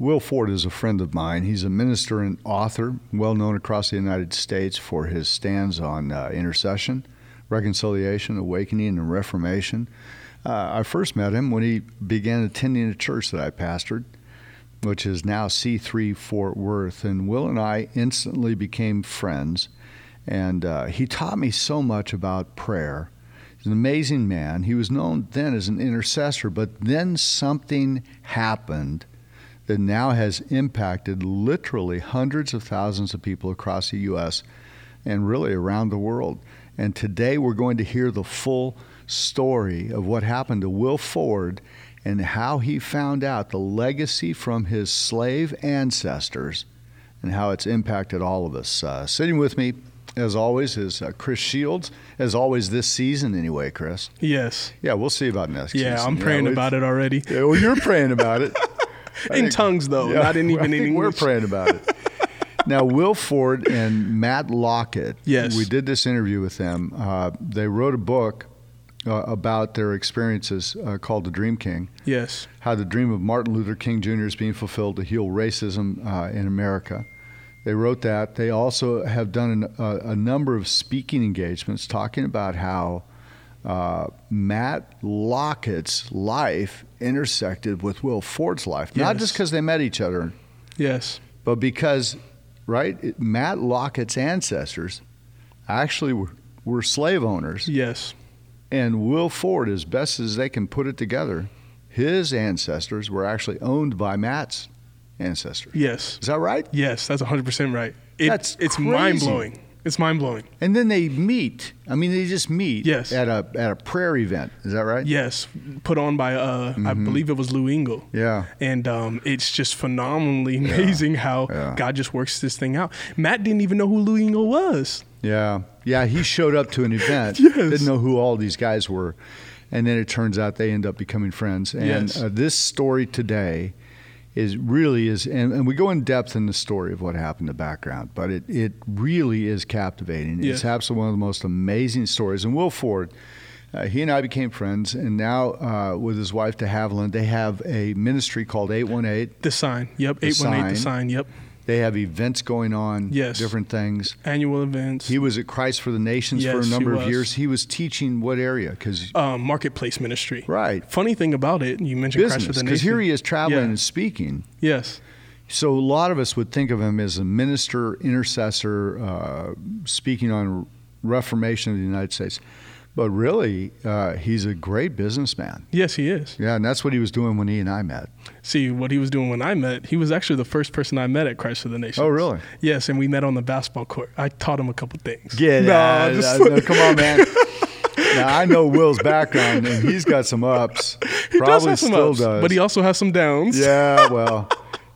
Will Ford is a friend of mine. He's a minister and author, well known across the United States for his stands on uh, intercession, reconciliation, awakening, and reformation. Uh, I first met him when he began attending a church that I pastored, which is now C3 Fort Worth. And Will and I instantly became friends. And uh, he taught me so much about prayer. He's an amazing man. He was known then as an intercessor, but then something happened that now has impacted literally hundreds of thousands of people across the U.S. and really around the world. And today we're going to hear the full story of what happened to Will Ford and how he found out the legacy from his slave ancestors and how it's impacted all of us. Uh, sitting with me, as always, is uh, Chris Shields. As always, this season, anyway, Chris. Yes. Yeah, we'll see about next Yeah, season. I'm praying about it already. Yeah, well, you're praying about it. I In think- tongues, though, Yeah, not in I even in think We're praying about it. now, Will Ford and Matt Lockett. Yes. We did this interview with them. Uh, they wrote a book uh, about their experiences uh, called The Dream King. Yes. How the dream of Martin Luther King Jr. is being fulfilled to heal racism uh, in America. They wrote that. They also have done an, a, a number of speaking engagements talking about how uh, Matt Lockett's life intersected with Will Ford's life. Not just because they met each other, Yes. but because, right, Matt Lockett's ancestors actually were, were slave owners. Yes. And Will Ford, as best as they can put it together, his ancestors were actually owned by Matt's ancestors. Yes. Is that right? Yes. That's 100% right. It, That's it's mind blowing. It's mind blowing. And then they meet. I mean, they just meet Yes. at a at a prayer event. Is that right? Yes. Put on by, uh, I Mm-hmm. believe it was Lou Engle. Yeah. And um, it's just phenomenally amazing how Yeah. God just works this thing out. Matt didn't even know who Lou Engle was. Yeah. Yeah. He showed up to an event. Yes. Didn't know who all these guys were. And then it turns out they end up becoming friends. And Yes. uh, this story today is really is, and, and we go in depth in the story of what happened, in the background, but it, it really is captivating. It's Yes. absolutely one of the most amazing stories. And Will Ford, uh, he and I became friends, and now uh, with his wife de Havilland, they have a ministry called 818. The sign. Yep. The 818 the sign. sign. Yep. They have events going on, Yes. different things. Annual events. He was at Christ for the Nations for a number of years. He was teaching what area? Because um, marketplace ministry. right, Funny thing about it, you mentioned Christ for business. the Because here he is traveling Yeah. and speaking. Yes. So a lot of us would think of him as a minister, intercessor, uh, speaking on reformation of the United States. But really, uh, he's a great businessman. Yes, he is. Yeah, and that's what he was doing when he and I met. See, what he was doing when I met, he was actually the first person I met at Christ for the Nation. Oh, really? Yes, and we met on the basketball court. I taught him a couple things. Get no, out. just- No, come on, man. now, I know Will's background, and he's got some ups. he Probably does have some still ups, does. but he also has some downs. Yeah, well,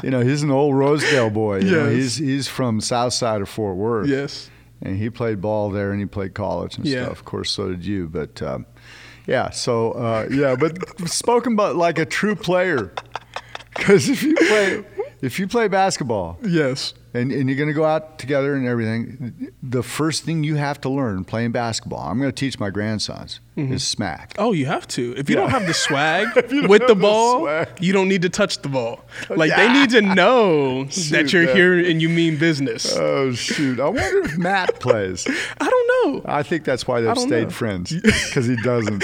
you know, he's an old Rosedale boy. You know, Yes. he's he's from South Side of Fort Worth. Yes. And he played ball there, and he played college and Yeah. stuff. Of course, so did you. But um, yeah, so uh, yeah, but spoken about like a true player, because if you play if you play basketball Yes. And, and you're going to go out together and everything, the first thing you have to learn playing basketball, I'm going to teach my grandsons, mm-hmm. is smack. Oh, you have to. If you Yeah. don't have the swag with the have the ball, you don't need to touch the ball. Oh, like Yeah. they need to know Shoot, that you're man. here and you mean business. Oh shoot! I wonder if Matt plays. I don't know. I think that's why they've stayed know. friends because he doesn't.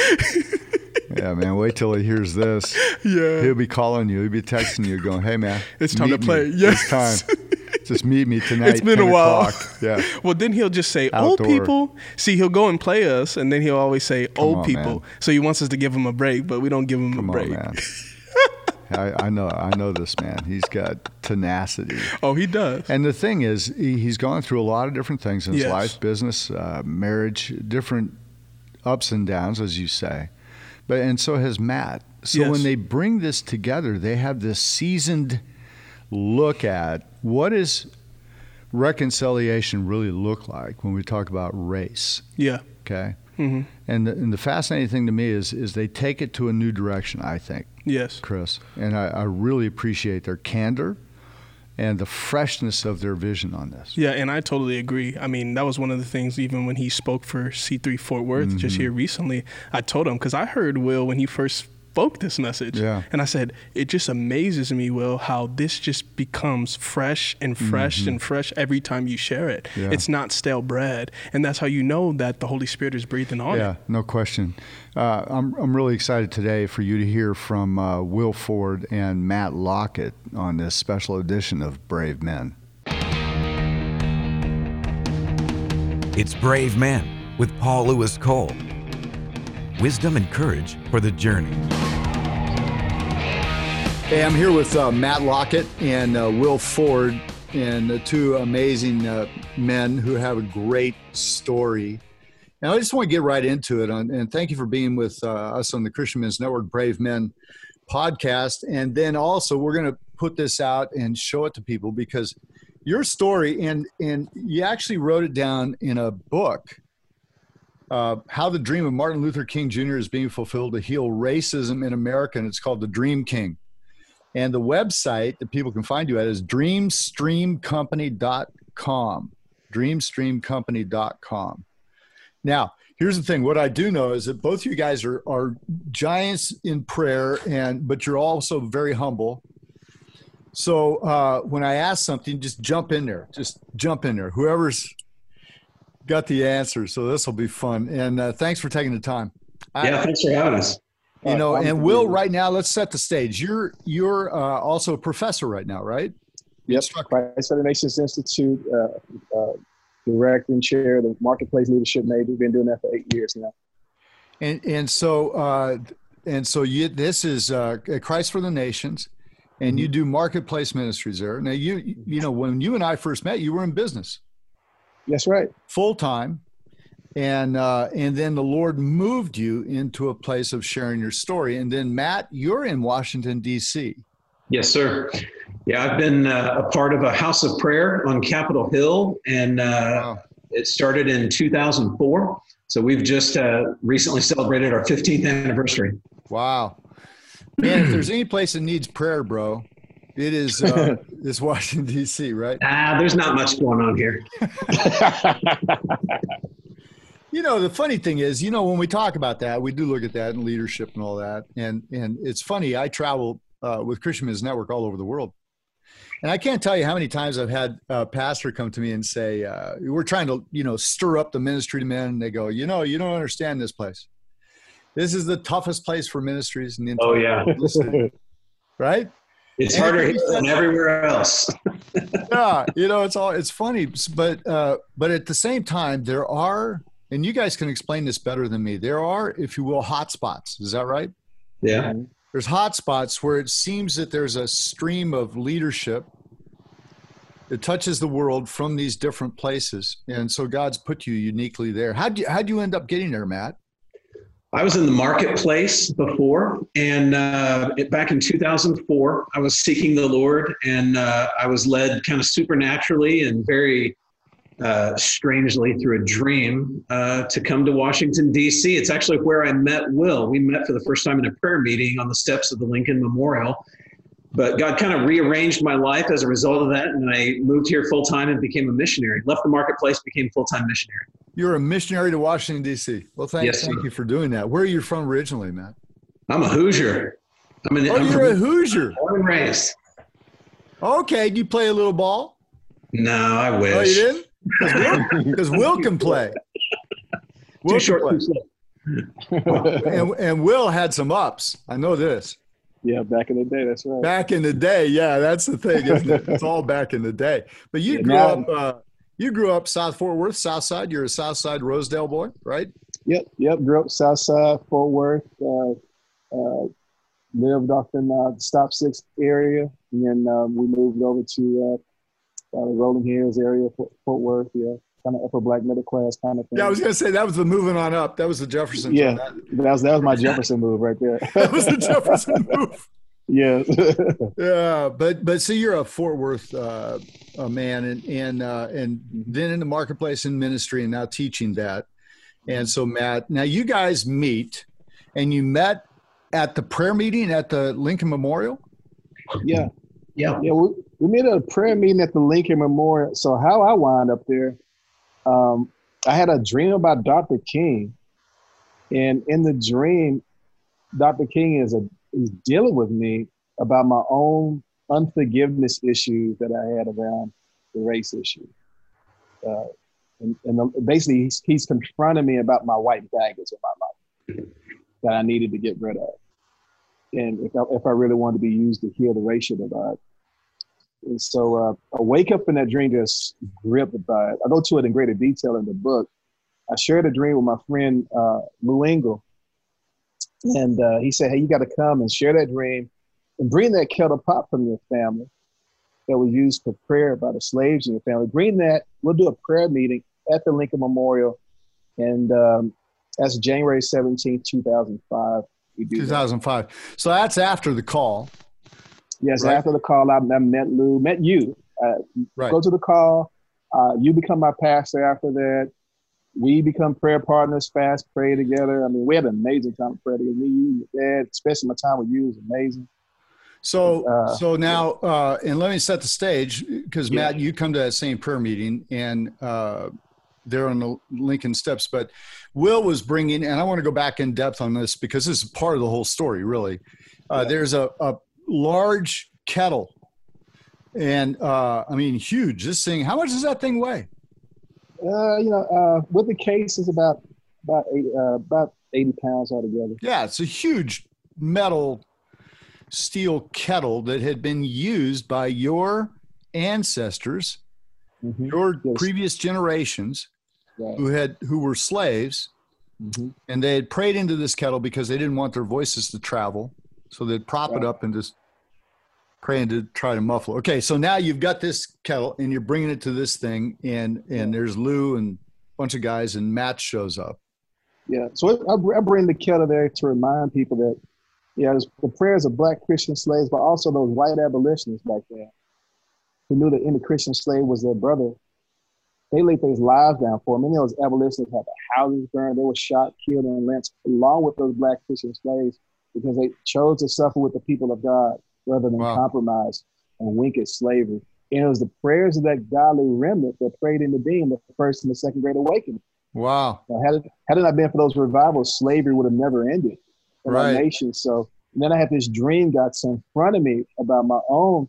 Yeah, man. Wait till he hears this. Yeah. He'll be calling you. He'll be texting you, going, "Hey, man, It's time to me. play." It's Yes. time. Just meet me tonight. It's been a while. o'clock." Yeah. Well, then he'll just say old people. See, he'll go and play us, and then he'll always say old on, people. man. So he wants us to give him a break, but we don't give him Come a on, break. man. I, I know. I know this man. He's got tenacity. Oh, he does. And the thing is, he, he's gone through a lot of different things in his Yes. life, business, uh, marriage, different ups and downs, as you say. But and so has Matt. So Yes. when they bring this together, they have this seasoned look at what does reconciliation really look like when we talk about race. yeah. Okay. Mm-hmm. And the, and the fascinating thing to me is is they take it to a new direction. I think. Yes. Chris. And I, I really appreciate their candor and the freshness of their vision on this. Yeah, and I totally agree. I mean, that was one of the things, even when he spoke for C3 Fort Worth just Mm-hmm. here recently, I told him, because I heard Will when he first spoke this message. Yeah. And I said, it just amazes me, Will, how this just becomes fresh and fresh and fresh every time you share it. Mm-hmm. Yeah. It's not stale bread. And that's how you know that the Holy Spirit is breathing on Yeah, it. no question. Uh, I'm, I'm really excited today for you to hear from uh, Will Ford and Matt Lockett on this special edition of Brave Men. It's Brave Men with Paul Louis Cole. Wisdom and courage for the journey. Hey, I'm here with uh, Matt Lockett and uh, Will Ford, and the two amazing uh, men who have a great story. Now, I just want to get right into it, on, and thank you for being with uh, us on the Christian Men's Network Brave Men podcast. And then also, we're going to put this out and show it to people because your story, and and you actually wrote it down in a book. Uh, how the dream of Martin Luther King Jr. is being fulfilled to heal racism in America, and it's called The Dream King. And the website that people can find you at is dreamstreamcompany.com. Dreamstreamcompany.com. Now, here's the thing. What I do know is that both you guys are, are giants in prayer, and but you're also very humble. So uh, when I ask something, just jump in there. Just jump in there. Whoever's got the answer. So this will be fun. And uh, thanks for taking the time. I- Yeah, thanks for having us. you know I'm and will right now let's set the stage you're you're uh, also a professor right now right Yep. Instructor. Christ for the Nations Institute, uh, uh, director and chair of the Marketplace Leadership Maybe We've been doing that for eight years now. and and so uh and so you this is uh christ for the nations and you do marketplace ministries there now you you know when you and i first met you were in business That's right. full time and uh and then the lord moved you into a place of sharing your story and then matt you're in washington d.c Yes, sir. Yeah, I've been uh, a part of a house of prayer on Capitol Hill, and uh, Wow. it started in 2004. So we've just uh, recently celebrated our 15th anniversary. Wow. Man, if there's any place that needs prayer, bro, it is uh, is Washington D.C. Right? Ah, there's not much going on here. You know, the funny thing is, you know, when we talk about that, we do look at that and leadership and all that, and and it's funny. I travel uh, with Christian Men's Network all over the world, and I can't tell you how many times I've had a pastor come to me and say, uh, "We're trying to, you know, stir up the ministry to men," and they go, "You know, you don't understand this place. This is the toughest place for ministries in the Oh, entire yeah. right? It's And harder here than everywhere else. yeah, you know, it's all it's funny, but uh, but at the same time, there are, and you guys can explain this better than me. There are, if you will, hot spots. Is that right? Yeah. There's hot spots where it seems that there's a stream of leadership that touches the world from these different places, and so God's put you uniquely there. how do you how do you end up getting there, Matt? I was in the marketplace before, and uh, it, back in 2004, I was seeking the Lord, and uh, I was led kind of supernaturally and very uh, strangely through a dream uh, to come to Washington, D.C. It's actually where I met Will. We met for the first time in a prayer meeting on the steps of the Lincoln Memorial. But God kind of rearranged my life as a result of that, and I moved here full time and became a missionary. Left the marketplace, became full time missionary. You're a missionary to Washington D.C. Well, thank, Yes, thank you for doing that. Where are you from originally, Matt? I'm a Hoosier. I'm an Oh, I'm you're a Hoosier. born and raised. Okay, do you play a little ball? No, I wish. Oh, you didn't? Because Will can play. Will Too short, can too slow. play. And, and Will had some ups. I know this. Yeah, back in the day. That's right. Back in the day, yeah, that's the thing, isn't it? It's all back in the day. But you Yeah, grew now- up. Uh, you grew up South Fort Worth, South Side. You're a South Side Rosedale boy, right? Yep, yep. Grew up Southside, Fort Worth. Uh, uh, lived off in uh, the Stop Six area, and then um, we moved over to uh, uh, the Rolling Hills area, Fort, Fort Worth. Yeah, kind of upper black middle class kind of thing. Yeah, I was gonna say that was the moving on up. That was the Jefferson. Yeah. That, that was that was my Jefferson move right there. that was the Jefferson move. Yeah. Yeah, but but see, you're a Fort Worth uh, a man, and and uh, and then in the marketplace and ministry, and now teaching that. And so, Matt, now you guys meet, and you met at the prayer meeting at the Lincoln Memorial. yeah. Yeah. Yeah, we, we made a prayer meeting at the Lincoln Memorial. So how I wound up there, um, I had a dream about Dr. King, and in the dream, Dr. King is a is dealing with me about my own unforgiveness issues that I had around the race issue. Uh, and, and basically, he's, he's confronting me about my white baggage in my life that I needed to get rid of. And if I, if I really wanted to be used to heal the racial divide. And so uh, I wake up in that dream just gripped by it. I go to it in greater detail in the book. I shared a dream with my friend uh, Lou Engle. And uh, he said, hey, you got to come and share that dream and bring that kettle pot from your family that was used for prayer by the slaves in your family. Bring that. We'll do a prayer meeting at the Lincoln Memorial. And um, that's January 17, 2005. We do 2005. That. So that's after the call. Yes, right? after the call, I, I met Lou, met you. Uh, right. Go to the call. Uh, you become my pastor after that. We become prayer partners, fast pray together. I mean, we had an amazing time of prayer together. Me, you, your dad, especially my time with you was amazing. So, uh, so now, uh, and let me set the stage because yeah. Matt, you come to that same prayer meeting and uh, they're on the Lincoln steps, but Will was bringing, and I want to go back in depth on this because this is part of the whole story, really. Uh, yeah. There's a, a large kettle, and uh, I mean, huge. This thing, how much does that thing weigh? Uh, you know, uh, with the case, is about about eight, uh, about eighty pounds altogether. Yeah, it's a huge metal steel kettle that had been used by your ancestors, mm-hmm. your yes. previous generations, right. who had who were slaves, mm-hmm. and they had prayed into this kettle because they didn't want their voices to travel, so they'd prop right. it up and just praying to try to muffle. Okay, so now you've got this kettle and you're bringing it to this thing, and and there's Lou and a bunch of guys, and Matt shows up. Yeah, so I, I bring the kettle there to remind people that yeah, the prayers of black Christian slaves, but also those white abolitionists back then who knew that any Christian slave was their brother. They laid their lives down for them. Many of those abolitionists had their houses burned. They were shot, killed, and lynched along with those black Christian slaves because they chose to suffer with the people of God rather than wow. compromise and wink at slavery. And it was the prayers of that godly remnant that prayed in the the first and the second great awakening. Wow. So had, it, had it not been for those revivals, slavery would have never ended in right. our nation. So then I had this dream got sent in front of me about my own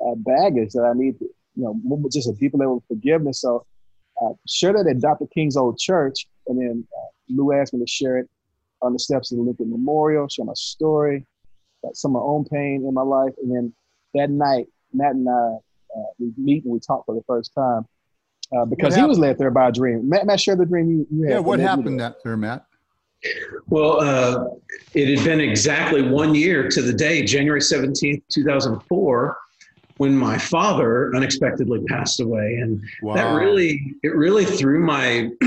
uh, baggage that I need, to, you know, just a deeper level of forgiveness. So I shared it at Dr. King's old church, and then uh, Lou asked me to share it on the steps of the Lincoln Memorial, share my story, some of my own pain in my life. And then that night, Matt and I, uh, we meet and we talk for the first time uh, because he was led there by a dream. Matt, Matt shared the dream you, you had. Yeah, what happened that there, Matt? Well, uh, it had been exactly one year to the day, January 17th, 2004, when my father unexpectedly passed away. And wow. that really, it really threw my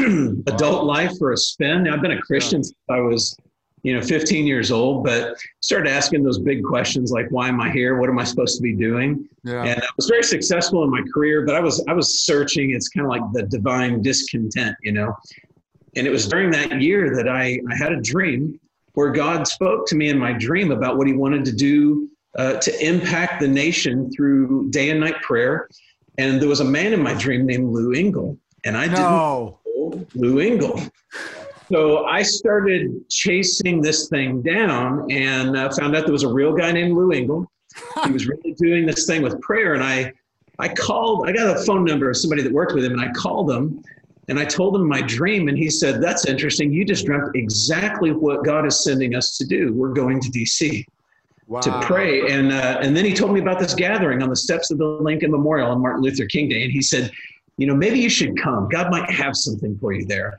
adult life for a spin. I've been a Christian yeah. since I was you know 15 years old but started asking those big questions like why am i here? What am i supposed to be doing? Yeah. and i was very successful in my career but i was i was searching. It's kind of like the divine discontent you know? And it was during that year that i i had a dream where god spoke to me in my dream about what he wanted to do uh, to impact the nation through day and night prayer. And there was a man in my dream named lou engle and i didn't know lou engle so I started chasing this thing down and uh, found out there was a real guy named Lou Engle. he was really doing this thing with prayer. And I, I called, I got a phone number of somebody that worked with him and I called him and I told him my dream. And he said, That's interesting. You just dreamt exactly what God is sending us to do. We're going to DC. Wow. To pray, and uh, and then he told me about this gathering on the steps of the Lincoln Memorial on Martin Luther King Day, and he said, you know, maybe you should come. God might have something for you there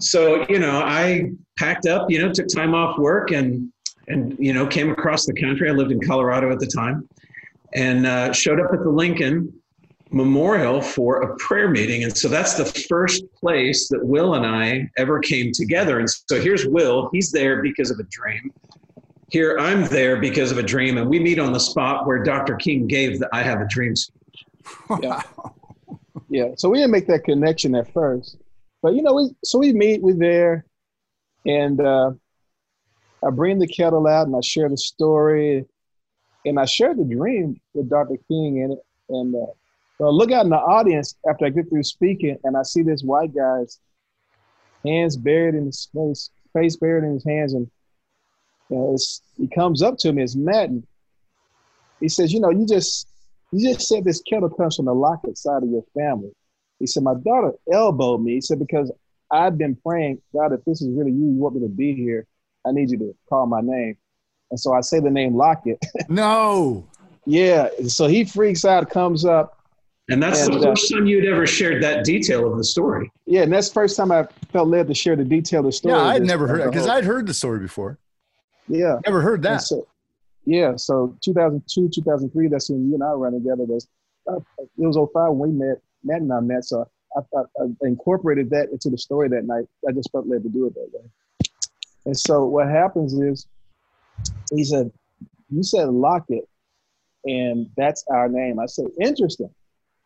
so you know i packed up you know took time off work and and you know came across the country. I lived in colorado at the time and uh, showed up at the lincoln memorial for a prayer meeting. And so that's the first place that will and i ever came together. And so here's will. He's there because of a dream. Here i'm there because of a dream. And we meet on the spot where dr king gave the i have a dream speech. Yeah. Yeah. So we didn't make that connection at first but you know, we, so we meet, we're there, and uh, I bring the kettle out and I share the story, and I share the dream with Dr. King in it. And uh, I look out in the audience after I get through speaking, and I see this white guy's hands buried in his face, face buried in his hands, and uh, he comes up to me, it's Madden. He says, you know, you just you just said this kettle comes from the Lockett side of your family. He said, my daughter elbowed me. He said, because I've been praying, God, if this is really you, you want me to be here, I need you to call my name. And so I say the name Lockett. No. yeah. So he freaks out, comes up. And that's and, the uh, first uh, time you'd ever shared that detail of the story. Yeah, and that's the first time I felt led to share the detail of the story. Yeah, I'd never heard it because I'd heard the story before. Yeah. Never heard that. So, yeah. So 2002, 2003, that's when you and I ran together. Was, uh, it was 05 when we met, Matt and I met. So I, I, I incorporated that into the story that night. I just felt led to do it that way. And so what happens is he said, You said Lockett, and that's our name. I said, Interesting.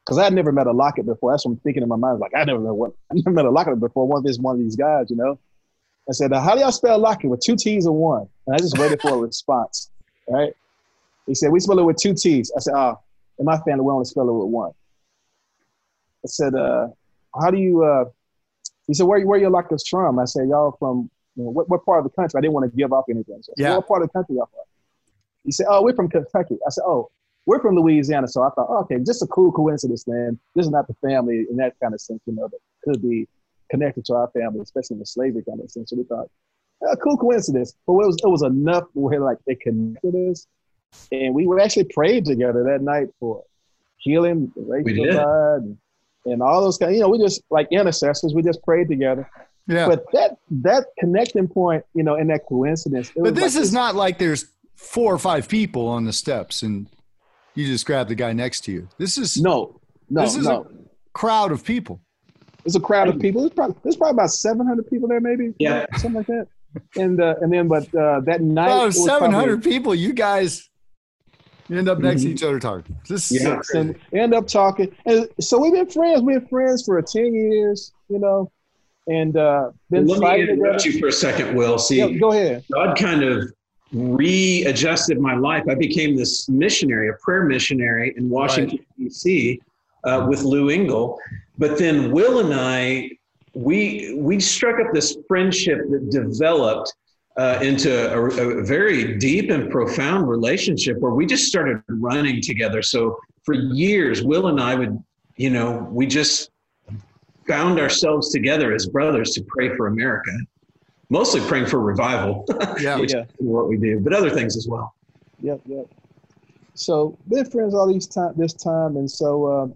Because I had never met a Lockett before. That's what I'm thinking in my mind. Like, I never met. I never met a Lockett before. One of these one of these guys, you know. I said, How do y'all spell Lockett with two T's and one? And I just waited for a response. Right. He said, We spell it with two T's. I said, Oh, in my family, we only spell it with one. I said, uh, how do you uh he said, Where where your Locketts from? I said, Y'all from you know, what, what part of the country? I didn't want to give up anything. So, yeah. What part of the country y'all from? He said, Oh, we're from Kentucky. I said, Oh, we're from Louisiana. So I thought, oh, okay, just a cool coincidence then. This is not the family in that kind of sense, you know, that could be connected to our family, especially in the slavery kind of sense. So we thought, a cool coincidence. But it was it was enough where like they connected us. And we were actually prayed together that night for healing, racial and, and all those kind. Of, you know, we just like intercessors. We just prayed together. Yeah. But that that connecting point, you know, and that coincidence. But this like is not like there's four or five people on the steps and you just grab the guy next to you. This is no, no, this is no. a crowd of people. It's a crowd of people. There's probably, there's probably about 700 people there, maybe. Yeah, something like that. And uh, and then, but uh, that night, oh, 700 probably, people. You guys end up next mm-hmm. to each other talking. This yeah, and end up talking. And so we've been friends. We've been friends for 10 years. You know, and uh, been Let me interrupt together. you for a second, Will. See, yeah, go ahead. God kind of readjusted my life. I became this missionary, a prayer missionary in Washington right. D.C. Uh, with Lou Engle. But then Will and I, we we struck up this friendship that developed uh, into a, a, very deep and profound relationship where we just started running together. So for years, Will and I would, you know, we just found ourselves together as brothers to pray for America mostly praying for revival, yeah, which yeah. is what we do, but other things as well. Yep, yep. So been friends all these time this time, and so um,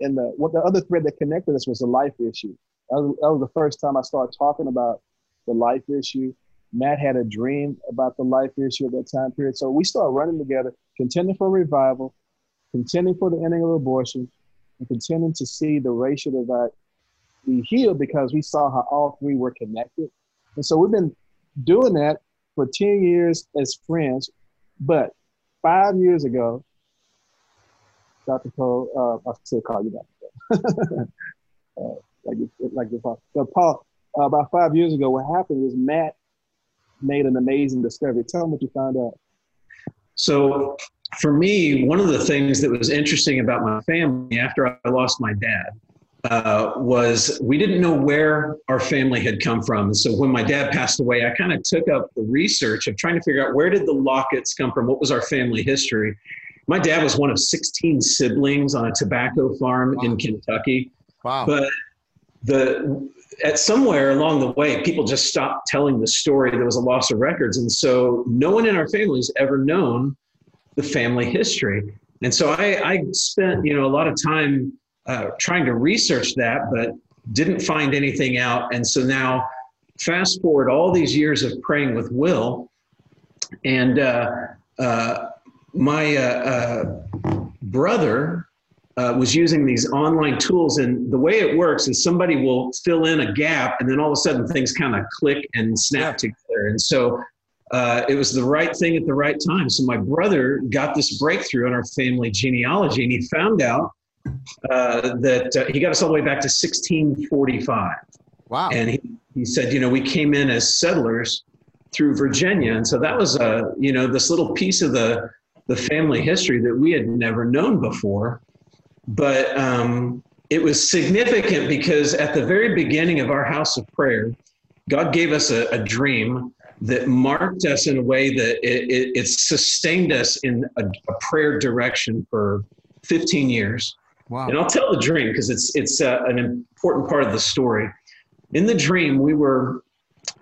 and the what the other thread that connected us was the life issue. That was, that was the first time I started talking about the life issue. Matt had a dream about the life issue at that time period, so we started running together, contending for revival, contending for the ending of abortion, and contending to see the racial divide be healed because we saw how all three were connected and so we've been doing that for 10 years as friends. But five years ago, Dr. Cole, uh, I still call you that. uh, like, like your Paul. But Paul, uh, about five years ago, what happened was Matt made an amazing discovery. Tell them what you found out. So, for me, one of the things that was interesting about my family after I lost my dad uh, was we didn't know where our family had come from. And so when my dad passed away, I kind of took up the research of trying to figure out where did the Locketts come from? What was our family history? My dad was one of 16 siblings on a tobacco farm wow. in Kentucky. Wow. But the at somewhere along the way, people just stopped telling the story. There was a loss of records. And so no one in our family's ever known the family history. And so I, I spent, you know, a lot of time uh, trying to research that, but didn't find anything out. And so now, fast forward all these years of praying with Will, and uh, uh, my uh, uh, brother uh, was using these online tools. And the way it works is somebody will fill in a gap, and then all of a sudden things kind of click and snap together. And so uh, it was the right thing at the right time. So my brother got this breakthrough in our family genealogy, and he found out uh, that uh, he got us all the way back to 1645. Wow. And he, he said, you know, we came in as settlers through Virginia. And so that was, a, you know, this little piece of the, the family history that we had never known before. But um, it was significant because at the very beginning of our house of prayer, God gave us a, a dream that marked us in a way that it, it, it sustained us in a, a, prayer direction for 15 years. Wow. And I'll tell the dream because it's it's uh, an important part of the story. In the dream, we were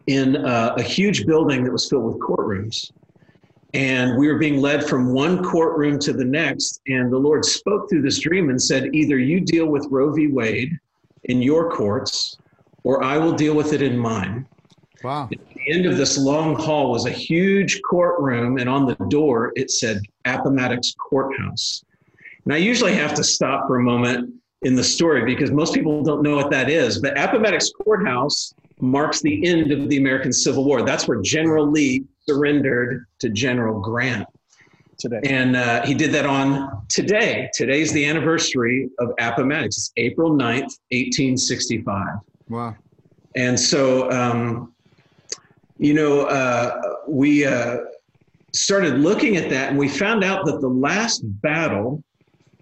in uh, a huge building that was filled with courtrooms. And we were being led from one courtroom to the next. And the Lord spoke through this dream and said, Either you deal with Roe v. Wade in your courts, or I will deal with it in mine. Wow. At the end of this long hall was a huge courtroom, and on the door it said Appomattox Courthouse. And I usually have to stop for a moment in the story because most people don't know what that is. But Appomattox Courthouse marks the end of the American Civil War. That's where General Lee surrendered to General Grant. Today. And uh, he did that on today. Today's the anniversary of Appomattox. It's April 9th, 1865. Wow. And so, um, you know, uh, we uh, started looking at that and we found out that the last battle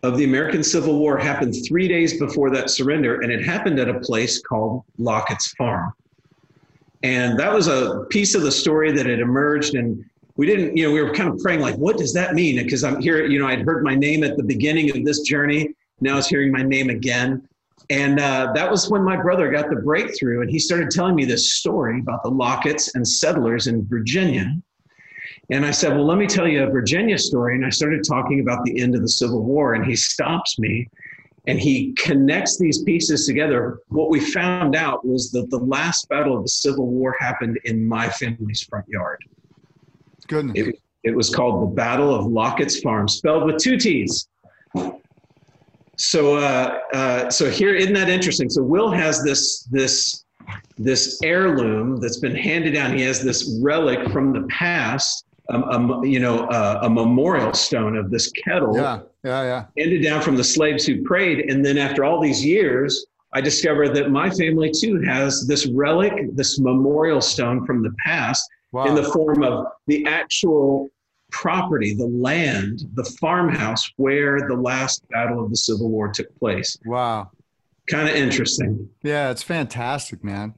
of the American Civil War happened three days before that surrender, and it happened at a place called Lockett's Farm. And that was a piece of the story that had emerged. And we didn't, you know, we were kind of praying, like, what does that mean? Because I'm here, you know, I'd heard my name at the beginning of this journey. Now I was hearing my name again. And uh, that was when my brother got the breakthrough. And he started telling me this story about the Locketts and settlers in Virginia. And I said, Well, let me tell you a Virginia story. And I started talking about the end of the Civil War. And he stops me and he connects these pieces together. What we found out was that the last battle of the Civil War happened in my family's front yard. Goodness. It, it was called the Battle of Lockett's Farm, spelled with two T's. So, uh, uh, so here, isn't that interesting? So, Will has this this this heirloom that's been handed down. He has this relic from the past um, a, you know, uh, a memorial stone of this kettle. Yeah, yeah, yeah. Handed down from the slaves who prayed. And then after all these years, I discovered that my family too has this relic, this memorial stone from the past wow. in the form of the actual property, the land, the farmhouse where the last battle of the Civil War took place. Wow. Kind of interesting. Yeah, it's fantastic, man.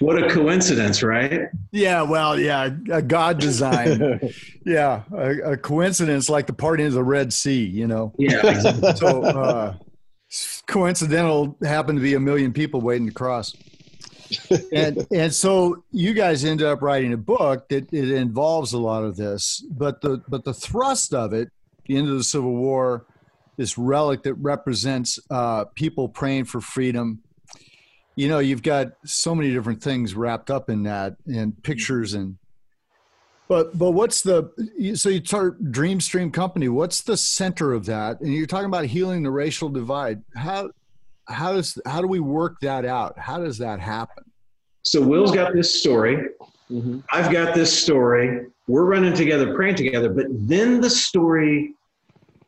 What a coincidence, right? Yeah, well, yeah, a God design. yeah, a, a, coincidence like the parting of the Red Sea, you know? Yeah. so, uh, coincidental happened to be a million people waiting to cross. and and so you guys end up writing a book that it involves a lot of this, but the but the thrust of it, the end of the Civil War, this relic that represents uh, people praying for freedom, you know you've got so many different things wrapped up in that and pictures and but but what's the so you start dreamstream company what's the center of that? And you're talking about healing the racial divide. How how does how do we work that out? How does that happen? So will's got this story. Mm-hmm. i've got this story. We're running together praying together but then the story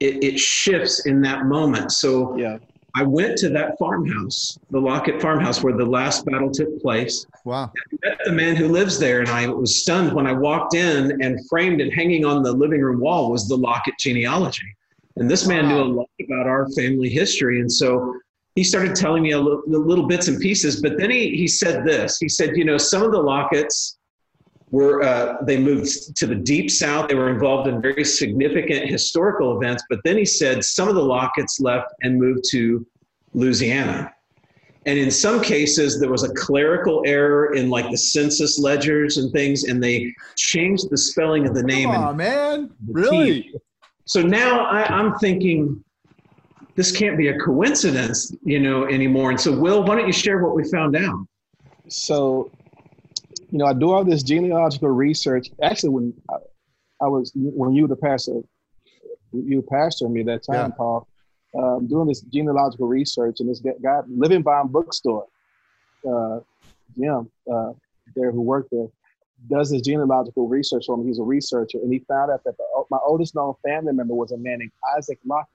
it, it shifts in that moment. So yeah I went to that farmhouse, the Lockett farmhouse where the last battle took place. Wow. I met the man who lives there, and I was stunned when I walked in and framed and hanging on the living room wall was the Lockett genealogy. And this man wow. knew a lot about our family history. And so he started telling me a little, little bits and pieces, but then he, he said this. He said, you know, some of the Locketts were uh, they moved to the deep south. They were involved in very significant historical events. But then he said some of the Locketts left and moved to Louisiana. And in some cases, there was a clerical error in like the census ledgers and things, and they changed the spelling of the name. Oh man, really? T. So now I, I'm thinking this can't be a coincidence, you know, anymore. And so, Will, why don't you share what we found out? So you know, I do all this genealogical research. Actually, when I, I was when you were the pastor, you pastor me that time, yeah. Paul, um, doing this genealogical research, and this guy, Living Vine Bookstore, uh, Jim, uh, there who worked there, does this genealogical research on me. He's a researcher, and he found out that the, my oldest known family member was a man named Isaac Lockett,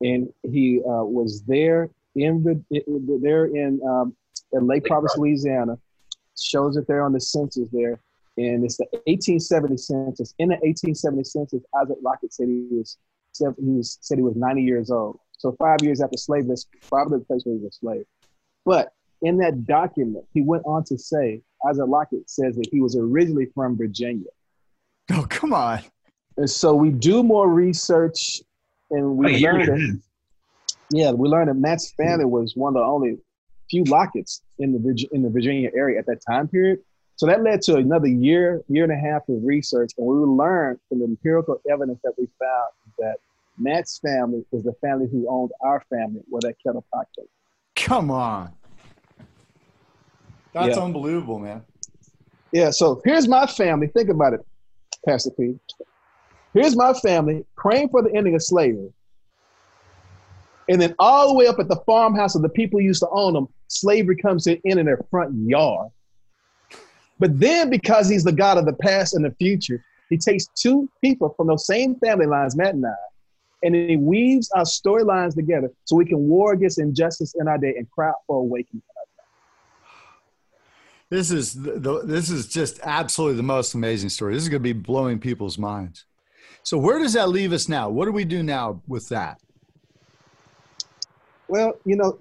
and he uh, was there in the there in um, in Lake Providence, Louisiana shows that they're on the census there. And it's the 1870 census. In the 1870 census, Isaac Lockett said he was, he was said he was 90 years old. So five years after slavery, probably the place where he was a slave. But in that document, he went on to say Isaac Lockett says that he was originally from Virginia. Oh, come on. And so we do more research and we A year learned that, yeah, we learned that Matt's family was one of the only few Locketts in the in the Virginia area at that time period. So that led to another year, year and a half of research, and we learned from the empirical evidence that we found that Matt's family is the family who owned our family where that kettle pot came. Come on. That's Yeah. unbelievable, man. Yeah, so here's my family. Think about it, Pastor P. Here's my family praying for the ending of slavery. And then all the way up at the farmhouse of the people who used to own them, slavery comes in in their front yard. But then, because he's the God of the past and the future, he takes two people from those same family lines, Matt and I, and he weaves our storylines together so we can war against injustice in our day and cry for awakening. This is the, this is just absolutely the most amazing story. This is going to be blowing people's minds. So where does that leave us now? What do we do now with that? Well, you know,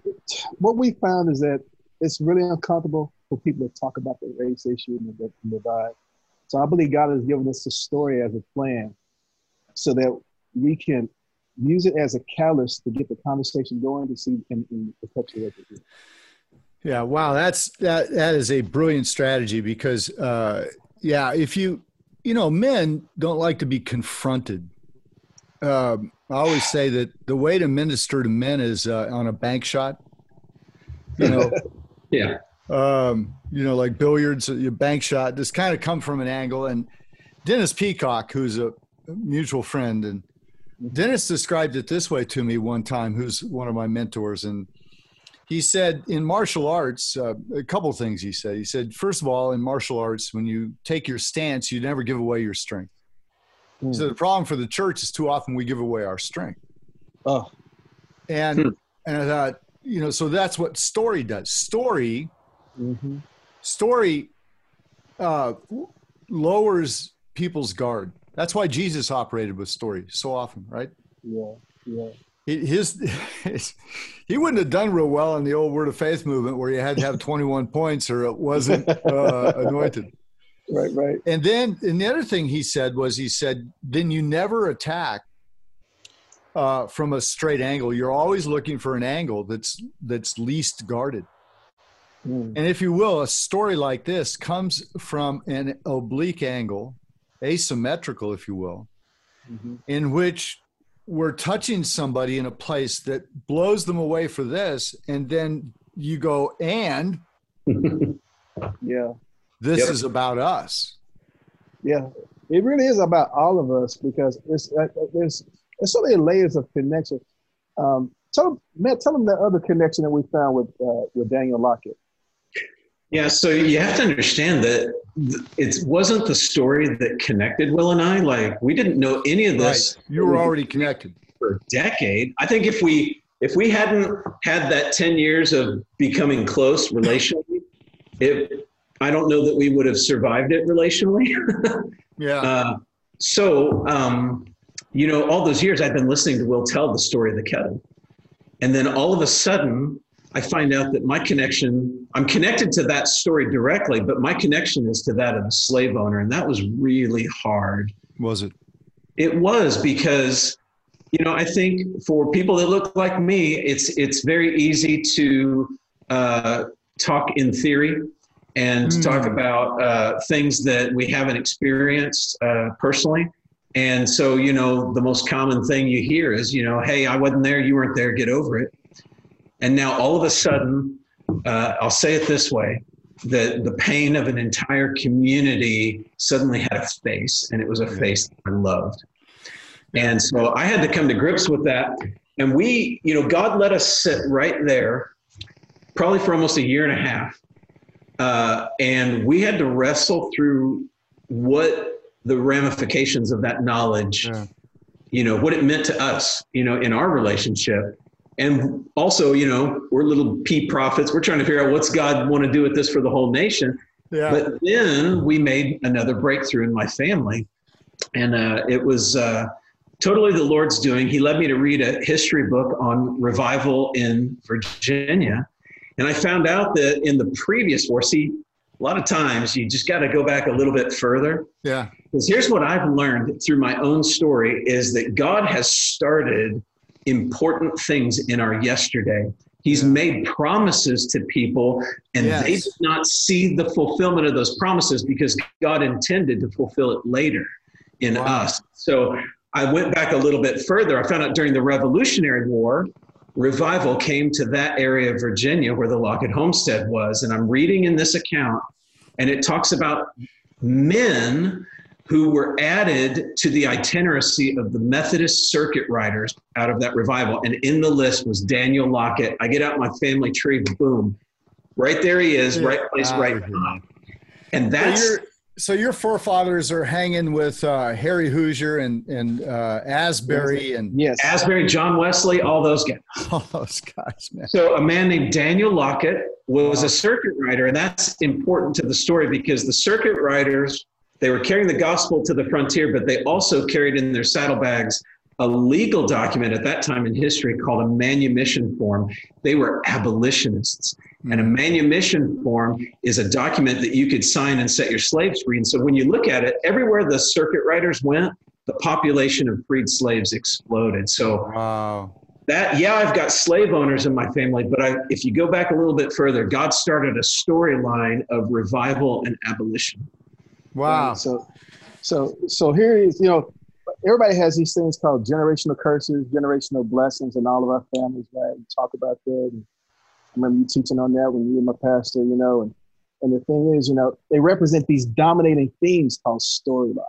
what we found is that it's really uncomfortable for people to talk about the race issue and the, the divide. So I believe God has given us a story as a plan so that we can use it as a catalyst to get the conversation going to see and, and perpetuate it. Yeah, wow, that's that that is a brilliant strategy because uh yeah, if you you know, men don't like to be confronted. Um, I always say that the way to minister to men is uh, on a bank shot. You know, Yeah. um, you know, like billiards, uh, your bank shot, just kind of come from an angle. And Dennis Peacocke, who's a mutual friend, and Dennis described it this way to me one time, who's one of my mentors. And he said, in martial arts, uh, a couple things he said. He said, first of all, in martial arts, when you take your stance, you never give away your strength. Hmm. So the problem for the church is too often we give away our strength. Oh, And Hmm. and I thought, you know, so that's what story does. Story hmm story uh, lowers people's guard. That's why Jesus operated with story so often, right? yeah, yeah. He- His, his he wouldn't have done real well in the old Word of Faith movement where you had to have 21 points or it wasn't uh, anointed. Right, right. And then, and the other thing he said was, he said, then you never attack uh, from a straight angle. You're always looking for an angle that's that's least guarded. Mm. And if you will, a story like this comes from an oblique angle, asymmetrical, if you will, Mhm. in which we're touching somebody in a place that blows them away for this. And then you go, and Yeah. This Yep. is about us. Yeah, it really is about all of us because it's uh, there's there's so many layers of connection. Um, tell Matt, tell them that other connection that we found with uh, with Daniel Lockett. Yeah, so you have to understand that it wasn't the story that connected Will and I. Like we didn't know any of this You were already connected. for a decade. I think if we if we hadn't had that ten years of becoming close relationally, if I don't know that we would have survived it relationally. Yeah. Uh, so, um, you know, all those years I've been listening to Will tell the story of the kettle. And then all of a sudden, I find out that my connection, I'm connected to that story directly, but my connection is to that of the slave owner. And that was really hard. was it? It was because, you know, I think for people that look like me, it's it's very easy to uh, talk in theory and to talk Mm. about uh, things that we haven't experienced uh, personally. And so, you know, the most common thing you hear is, you know, hey, I wasn't there, you weren't there, get over it. And now all of a sudden, uh, I'll say it this way the, the pain of an entire community suddenly had a face, and it was a face that I loved. And so I had to come to grips with that. And we, you know, God let us sit right there, probably for almost a year and a half. Uh, and we had to wrestle through what the ramifications of that knowledge, Yeah. you know, what it meant to us, you know, in our relationship. And also, you know, we're little pea prophets. We're trying to figure out what's God want to do with this for the whole nation. Yeah. But then we made another breakthrough in my family. And uh, it was uh, totally the Lord's doing. He led me to read a history book on revival in Virginia. And I found out that in the previous war, see, a lot of times you just got to go back a little bit further. Yeah. Because here's what I've learned through my own story is that God has started important things in our yesterday. He's Yeah. made promises to people, and Yes. they did not see the fulfillment of those promises because God intended to fulfill it later in Wow. us. So I went back a little bit further. I found out during the Revolutionary War, revival came to that area of Virginia where the Lockett Homestead was. And I'm reading in this account, and it talks about men who were added to the itineracy of the Methodist circuit riders out of that revival. And in the list was Daniel Lockett. I get out my family tree, boom. Right there he is, right place, right time. And that's your, so your forefathers are hanging with uh, Harry Hosier and and uh, Asbury and Yes. Asbury, John Wesley, all those guys. all those guys, man. So a man named Daniel Lockett was a circuit rider, and that's important to the story because the circuit riders they were carrying the gospel to the frontier, but they also carried in their saddlebags a legal document at that time in history called a manumission form. They were abolitionists. And a hmm. manumission form is a document that you could sign and set your slaves free. And so when you look at it, everywhere the circuit riders went, the population of freed slaves exploded. So Wow. that yeah i've got slave owners in my family but I, if you go back a little bit further god started a storyline of revival and abolition Wow. Right? So, so, so here is, you know, everybody has these things called generational curses, generational blessings, in all of our families, right? We talk about that. And I remember you teaching on that when you were my pastor, you know, and, and the thing is, you know, they represent these dominating themes called storyline.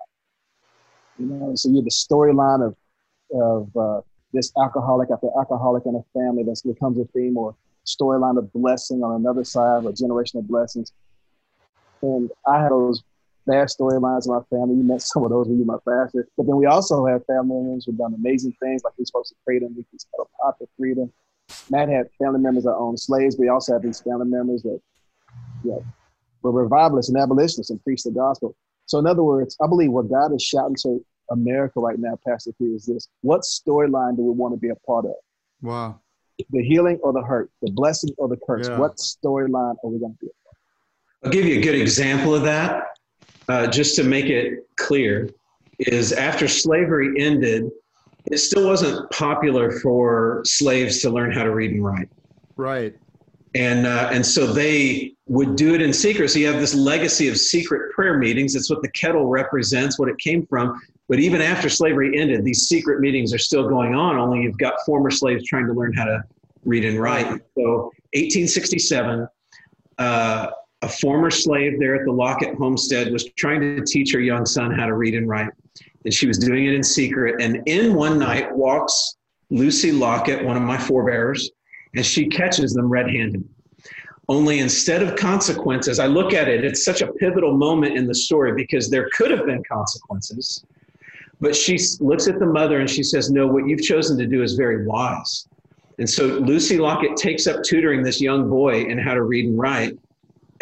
You know, so you're the storyline of, of uh, this alcoholic after alcoholic in a family that becomes a theme or storyline of blessing on another side or generational blessings. And I had those bad storylines in my family. You met some of those when you were my pastor. But then we also have family members who've done amazing things, like we're supposed to freedom, we can called a pot of freedom. Matt had family members that owned slaves. We also have these family members that yeah, were revivalists and abolitionists and preached the gospel. So in other words, I believe what God is shouting to America right now, Pastor P, is this. What storyline do we want to be a part of? Wow. The healing or the hurt? The blessing or the curse? Yeah. What storyline are we going to be I'll give you a good example of that uh, just to make it clear is after slavery ended it still wasn't popular for slaves to learn how to read and write Right. and uh, and so they would do it in secrecy. You have this legacy of secret prayer meetings. That's what the kettle represents, what it came from. But even after slavery ended, these secret meetings are still going on. Only you've got former slaves trying to learn how to read and write. So 1867, uh, a former slave there at the Lockett homestead was trying to teach her young son how to read and write, and she was doing it in secret. And in one night walks Lucy Lockett, one of my forebears, and she catches them red-handed. Only instead of consequences, I look at it, it's such a pivotal moment in the story because there could have been consequences. But she looks at the mother and she says, No, what you've chosen to do is very wise. And so Lucy Lockett takes up tutoring this young boy in how to read and write.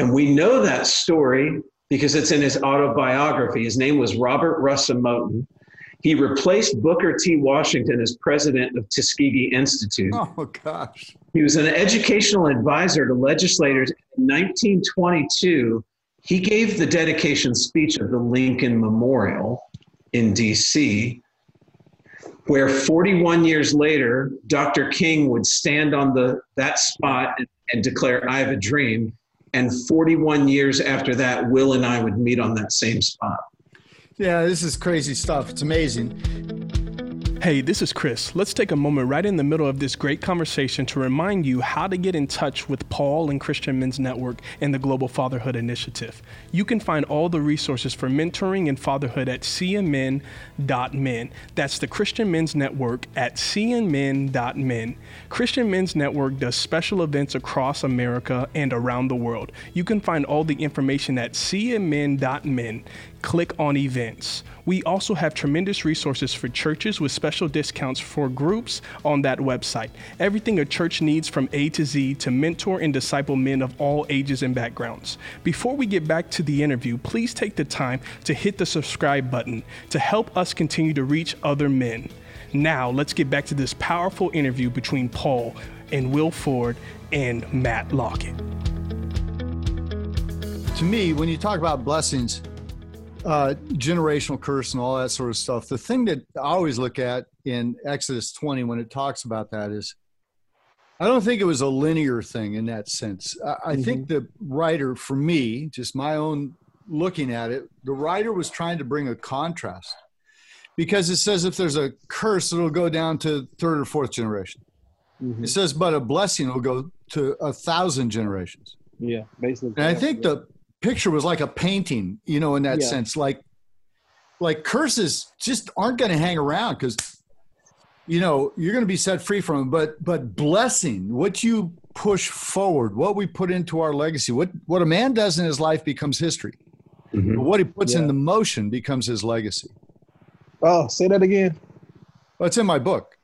And we know that story because it's in his autobiography. His name was Robert Russa Moton. He replaced Booker T. Washington as president of Tuskegee Institute. Oh gosh. He was an educational advisor to legislators. In 1922, he gave the dedication speech of the Lincoln Memorial in DC, where 41 years later, Dr. King would stand on the, that spot and, and declare, I have a dream. And 41 years after that, Will and I would meet on that same spot. Yeah, this is crazy stuff. It's amazing. Hey, this is Chris. Let's take a moment right in the middle of this great conversation to remind you how to get in touch with Paul and Christian Men's Network and the Global Fatherhood Initiative. You can find all the resources for mentoring and fatherhood at cmn.men. That's the Christian Men's Network at cmn.men. Christian Men's Network does special events across America and around the world. You can find all the information at cmn.men. Click on events. We also have tremendous resources for churches with special discounts for groups on that website. Everything a church needs from A to Z to mentor and disciple men of all ages and backgrounds. Before we get back to the interview, please take the time to hit the subscribe button to help us continue to reach other men. Now, let's get back to this powerful interview between Paul and Will Ford and Matt Lockett. to me, when you talk about blessings, uh, generational curse and all that sort of stuff, the thing that I always look at in Exodus 20 when it talks about that is I don't think it was a linear thing in that sense. I, I mm-hmm. think the writer, for me, just my own looking at it, the writer was trying to bring a contrast because it says if there's a curse, it'll go down to third or fourth generation. Mm-hmm. It says, but a blessing will go to a thousand generations. Yeah, basically. And I think the picture was like a painting, you know, in that yeah. sense. Like, like curses just aren't going to hang around because, you know, you're going to be set free from them. But, but blessing, what you push forward, what we put into our legacy, what what a man does in his life becomes history. Mm-hmm. what he puts yeah. into motion becomes his legacy. Oh, say that again. Well, it's in my book.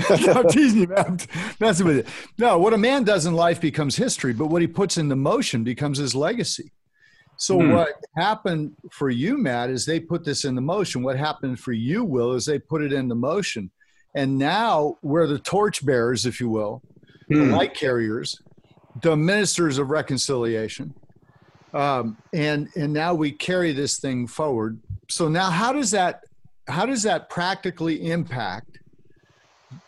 I'm teasing you, man. Messing with you. No, what a man does in life becomes history, but what he puts into motion becomes his legacy. So hmm. what happened for you, Matt, is they put this into motion. What happened for you, Will, is they put it into motion. And now we're the torchbearers, if you will, hmm. the light carriers, the ministers of reconciliation. Um, and and now we carry this thing forward. So now how does that how does that practically impact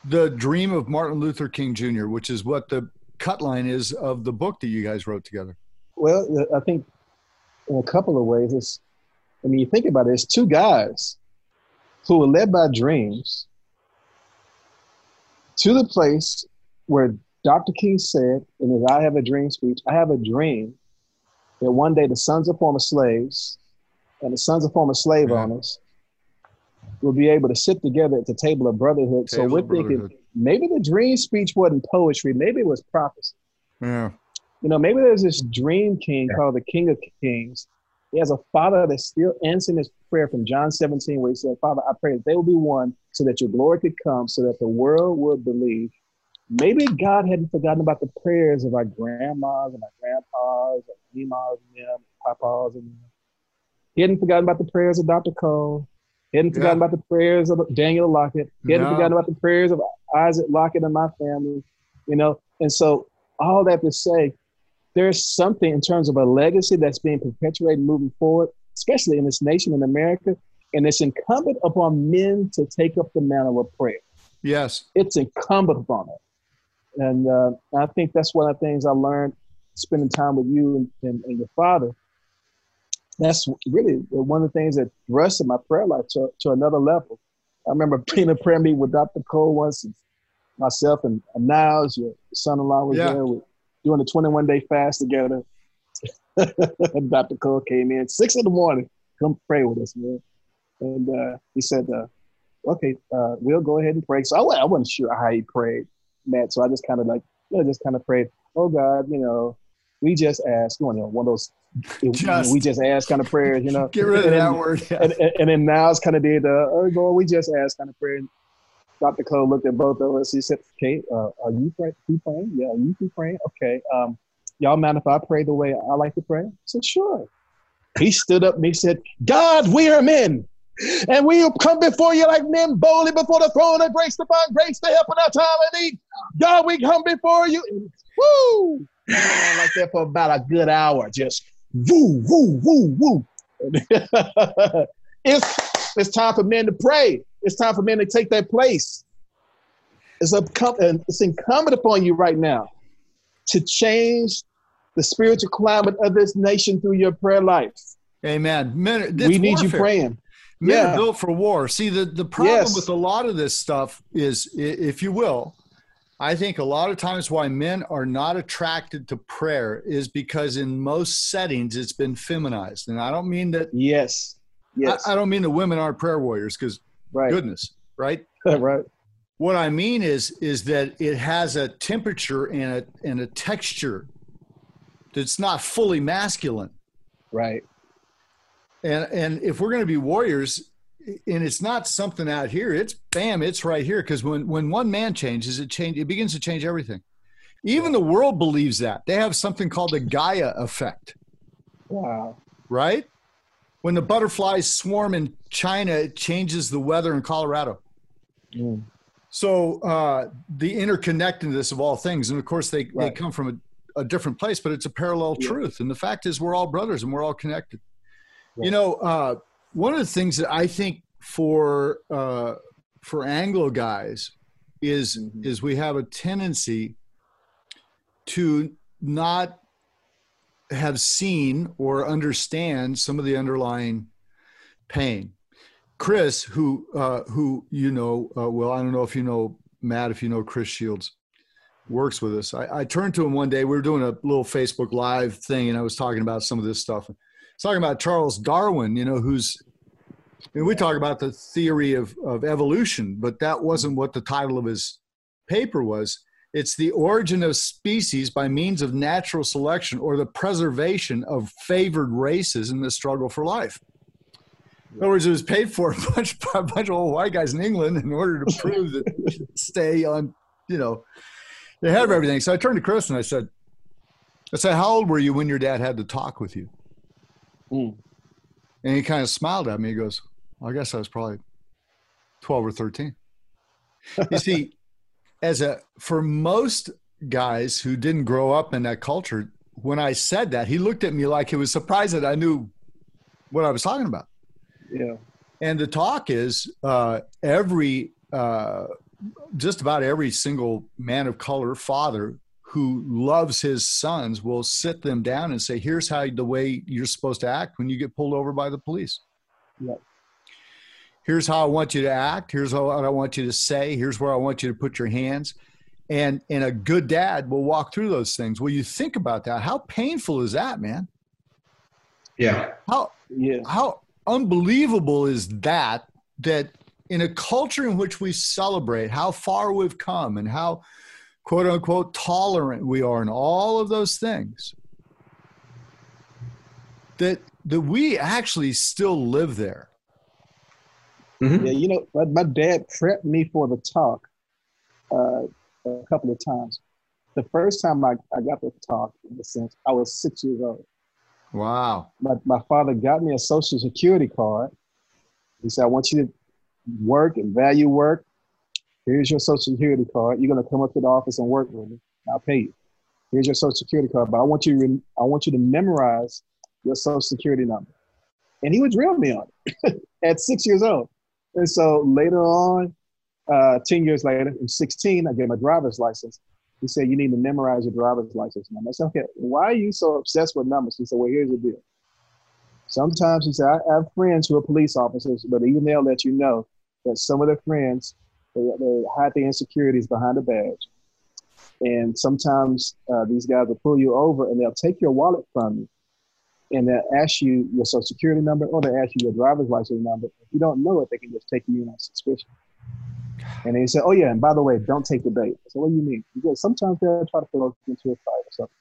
the dream of Martin Luther King Jr., which is what the cut line is of the book that you guys wrote together? Well, I think in a couple of ways, it's, I mean, you think about it, it's two guys who were led by dreams to the place where Dr. King said in his I Have a Dream speech, I have a dream that one day the sons of former slaves and the sons of former slave yeah. owners will be able to sit together at the table of brotherhood. Table so we're thinking maybe the dream speech wasn't poetry, maybe it was prophecy. Yeah. You know, maybe there's this dream king yeah. called the King of Kings. He has a father that's still answering his prayer from John 17, where he said, Father, I pray that they will be one so that your glory could come, so that the world would believe. Maybe God hadn't forgotten about the prayers of our grandmas and our grandpas, and Nemas and them, papas and them. He hadn't forgotten about the prayers of Dr. Cole. He hadn't forgotten yeah. about the prayers of Daniel Lockett. He hadn't no. forgotten about the prayers of Isaac Lockett and my family, you know. And so, all that to say, there's something in terms of a legacy that's being perpetuated moving forward, especially in this nation in America. And it's incumbent upon men to take up the mantle of prayer. Yes. It's incumbent upon it. And uh, I think that's one of the things I learned spending time with you and, and, and your father that's really one of the things that thrusted my prayer life to, to another level. I remember being a prayer meeting with Dr. Cole once, and myself and Niles, your son-in-law was yeah. there. We doing a 21 day fast together. Dr. Cole came in six in the morning, come pray with us, man. And uh, he said, uh, "Okay, uh, we'll go ahead and pray." So I, I wasn't sure how he prayed, Matt. So I just kind of like, you know, just kind of prayed. Oh God, you know, we just ask, you know, one of those just, we just ask kind of prayers, you know. Get rid of and that then, word. Yeah. And, and, and, then now it's kind of did, uh, oh, Lord, we just ask kind of prayer. Dr. Cole looked at both of us. He said, okay, uh, are you pray- praying? Yeah, you praying? Okay. Um, y'all mind if I pray the way I like to pray? I said, sure. He stood up and he said, God, we are men. And we come before you like men boldly before the throne of grace to find grace to help in our time of need. God, we come before you. Woo! like that for about a good hour, just woo, woo, woo, woo. it's it's time for men to pray. It's time for men to take their place. It's it's incumbent upon you right now to change the spiritual climate of this nation through your prayer life. Amen. Men, we need warfare. you praying. Men yeah. are built for war. See, the, the problem yes. with a lot of this stuff is, if you will, I think a lot of times why men are not attracted to prayer is because in most settings it's been feminized. And I don't mean that. Yes. Yes. I, I don't mean that women aren't prayer warriors because right. goodness, right? right. What I mean is is that it has a temperature and a and a texture that's not fully masculine. Right. And and if we're going to be warriors, and it's not something out here. It's bam, it's right here. Because when when one man changes, it change it begins to change everything. Even the world believes that. They have something called the Gaia effect. Wow. Right? When the butterflies swarm in China, it changes the weather in Colorado. Mm. So uh, the interconnectedness of all things, and of course they, right. they come from a different place, but it's a parallel Yeah. truth. And the fact is, we're all brothers and we're all connected. Right. You know, uh, one of the things that I think for uh, for Anglo guys is Mhm. is we have a tendency to not have seen or understand some of the underlying pain. Chris, who uh, who you know, uh, well, I don't know if you know Matt, if you know Chris Shields, works with us. I, I turned to him one day. We were doing a little Facebook Live thing, and I was talking about some of this stuff. I was talking about Charles Darwin, you know, who's I mean, we talk about the theory of, of evolution, but that wasn't what the title of his paper was. It's the origin of species by means of natural selection or the preservation of favored races in the struggle for life. In other words, it was paid for a bunch, by a bunch of old white guys in England in order to prove that stay on, you know, they have everything. So I turned to Chris and I said, I said, how old were you when your dad had to talk with you? Mm. And he kind of smiled at me. He goes, I guess I was probably 12 or 13. You see, as a for most guys who didn't grow up in that culture, when I said that, he looked at me like he was surprised that I knew what I was talking about. Yeah. And the talk is uh, every, uh, just about every single man of color father who loves his sons will sit them down and say, "Here's how the way you're supposed to act when you get pulled over by the police." Yep. Here's how I want you to act. Here's what I want you to say. Here's where I want you to put your hands. And and a good dad will walk through those things. Will you think about that. How painful is that, man? Yeah. How Yeah. how unbelievable is that that in a culture in which we celebrate how far we've come and how quote unquote tolerant we are and all of those things that that we actually still live there Mhm. Yeah, you know, my, my dad prepped me for the talk uh, a couple of times. The first time I, I got the talk, in a sense, I was six years old. wow My, my father got me a social security card. He said, I want you to work and value work. Here's your social security card. You're going to come up to the office and work with me. I'll pay you. Here's your social security card, but I want you to, I want you to memorize your social security number. And he would drill me on it at six years old. And so later on, uh, 10 years later, in 16, I get my driver's license. He said, You need to memorize your driver's license number. I said, Okay, why are you so obsessed with numbers? He said, Well, here's the deal. Sometimes he said, I have friends who are police officers, but even they'll let you know that some of their friends, they, they hide their insecurities behind a badge. And sometimes uh, these guys will pull you over and they'll take your wallet from you and they'll ask you your social security number or they'll ask you your driver's license number. If you don't know it, they can just take you in on suspicion. And they say, oh, yeah, and by the way, don't take the bait. So what do you mean? Because sometimes they'll try to throw us into a fight or something.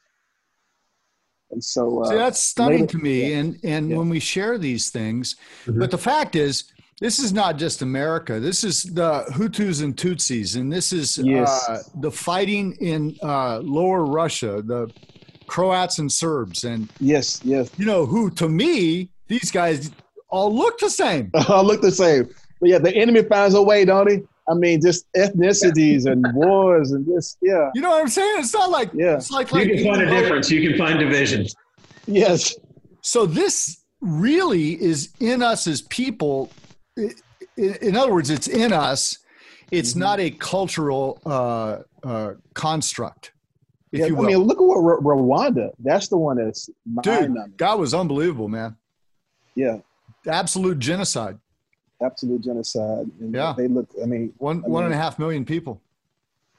And so, uh, See, that's stunning later- to me. yeah. And and Yeah. when we share these things, Mhm. but the fact is, this is not just America. This is the Hutus and Tutsis, and this is Yes. uh, the fighting in uh, Lower Russia, the Croats and Serbs, and yes, yes. you know who? To me, these guys all look the same. all look the same. But yeah, the enemy finds a way, don't he? I mean, just ethnicities and wars and this, yeah, You know what I'm saying? It's not like Yeah. it's like You like can find a difference. You can find divisions. yes, So this really is in us as people. I- i- In other words, it's in us. It's Mhm. not a cultural uh, uh, construct, if yeah. you I mean, look at what Ru- Rwanda. That's the one that's Dude. God was unbelievable, man. Yeah, Absolute genocide. absolute genocide. And Yeah. they look. I mean, One I one and a mean- half million people.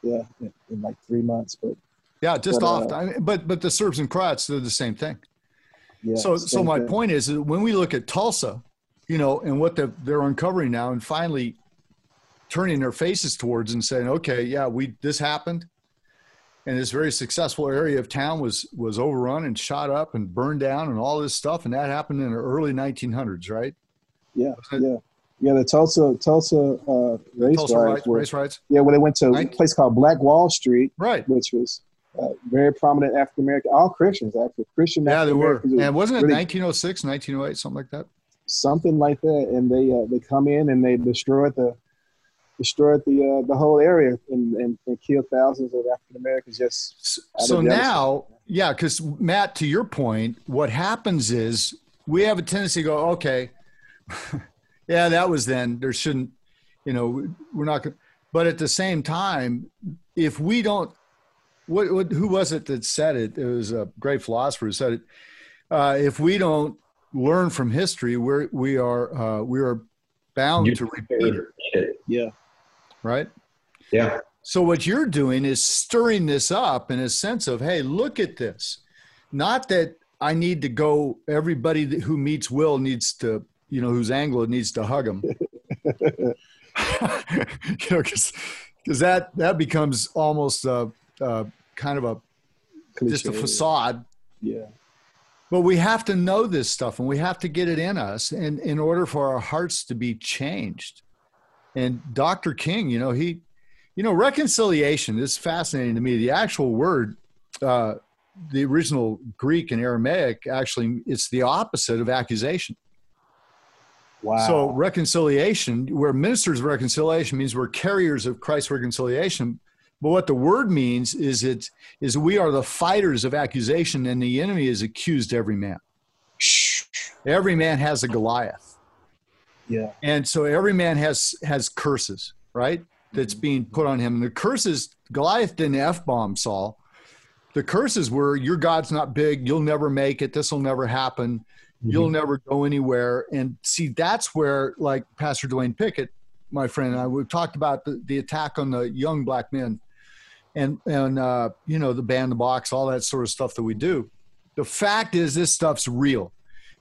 yeah, in, in like three months. But Yeah, just But, off. uh, I mean, but but the Serbs and Croats they're the same thing. yeah. so so my thing. point is that when we look at Tulsa, you know, and what the, they're uncovering now, and finally turning their faces towards and saying, okay, yeah, we this happened, and this very successful area of town was was overrun and shot up and burned down and all this stuff, and that happened in the early 1900s, right? Yeah, yeah, yeah. The Tulsa Tulsa uh, race Tulsa riots rights, were race riots, yeah. When they went to a place called Black Wall Street, right? which was uh, very prominent African American, all Christians actually, Christian. Yeah, they were. African-Americans, And wasn't it really- 1906, 1908, something like that? something like that, and they uh, they come in and they destroyed the destroyed the uh, the whole area and, and, and killed thousands of African Americans. Just S- Out of So jealousy. now yeah, because Matt, to your point, what happens is we have a tendency to go, okay, yeah, that was then. There shouldn't, you know, we're not going. But at the same time, if we don't, what, what who was it that said it? It was a great philosopher who said it. Uh, if we don't learn from history, we're we are uh, we are bound You- to repeat it, Yeah. Right? Yeah. So what you're doing is stirring this up in a sense of, hey, look at this. Not that I need to go. Everybody who meets Will needs to, you know, who's Anglo needs to hug him. you know, because that that becomes almost a, a kind of a just a facade. Yeah. But we have to know this stuff, and we have to get it in us, and in order for our hearts to be changed. And Dr. King, you know, he, you know, reconciliation is fascinating to me. The actual word, uh, the original Greek and Aramaic, actually, it's the opposite of accusation. Wow. So reconciliation, where ministers of reconciliation means we're carriers of Christ's reconciliation. But what the word means is it is we are the fighters of accusation, and the enemy is accused every man. Every man has a Goliath, yeah. and so every man has has curses, right? That's being put on him. And the curses, Goliath didn't f bomb Saul. The curses were, "Your God's not big. You'll never make it. This will never happen. You'll never go anywhere." And see, that's where, like Pastor Dwayne Pickett, my friend, and I we talked about the, the attack on the young black men, and and uh, you know the ban the box, all that sort of stuff that we do. The fact is, this stuff's real.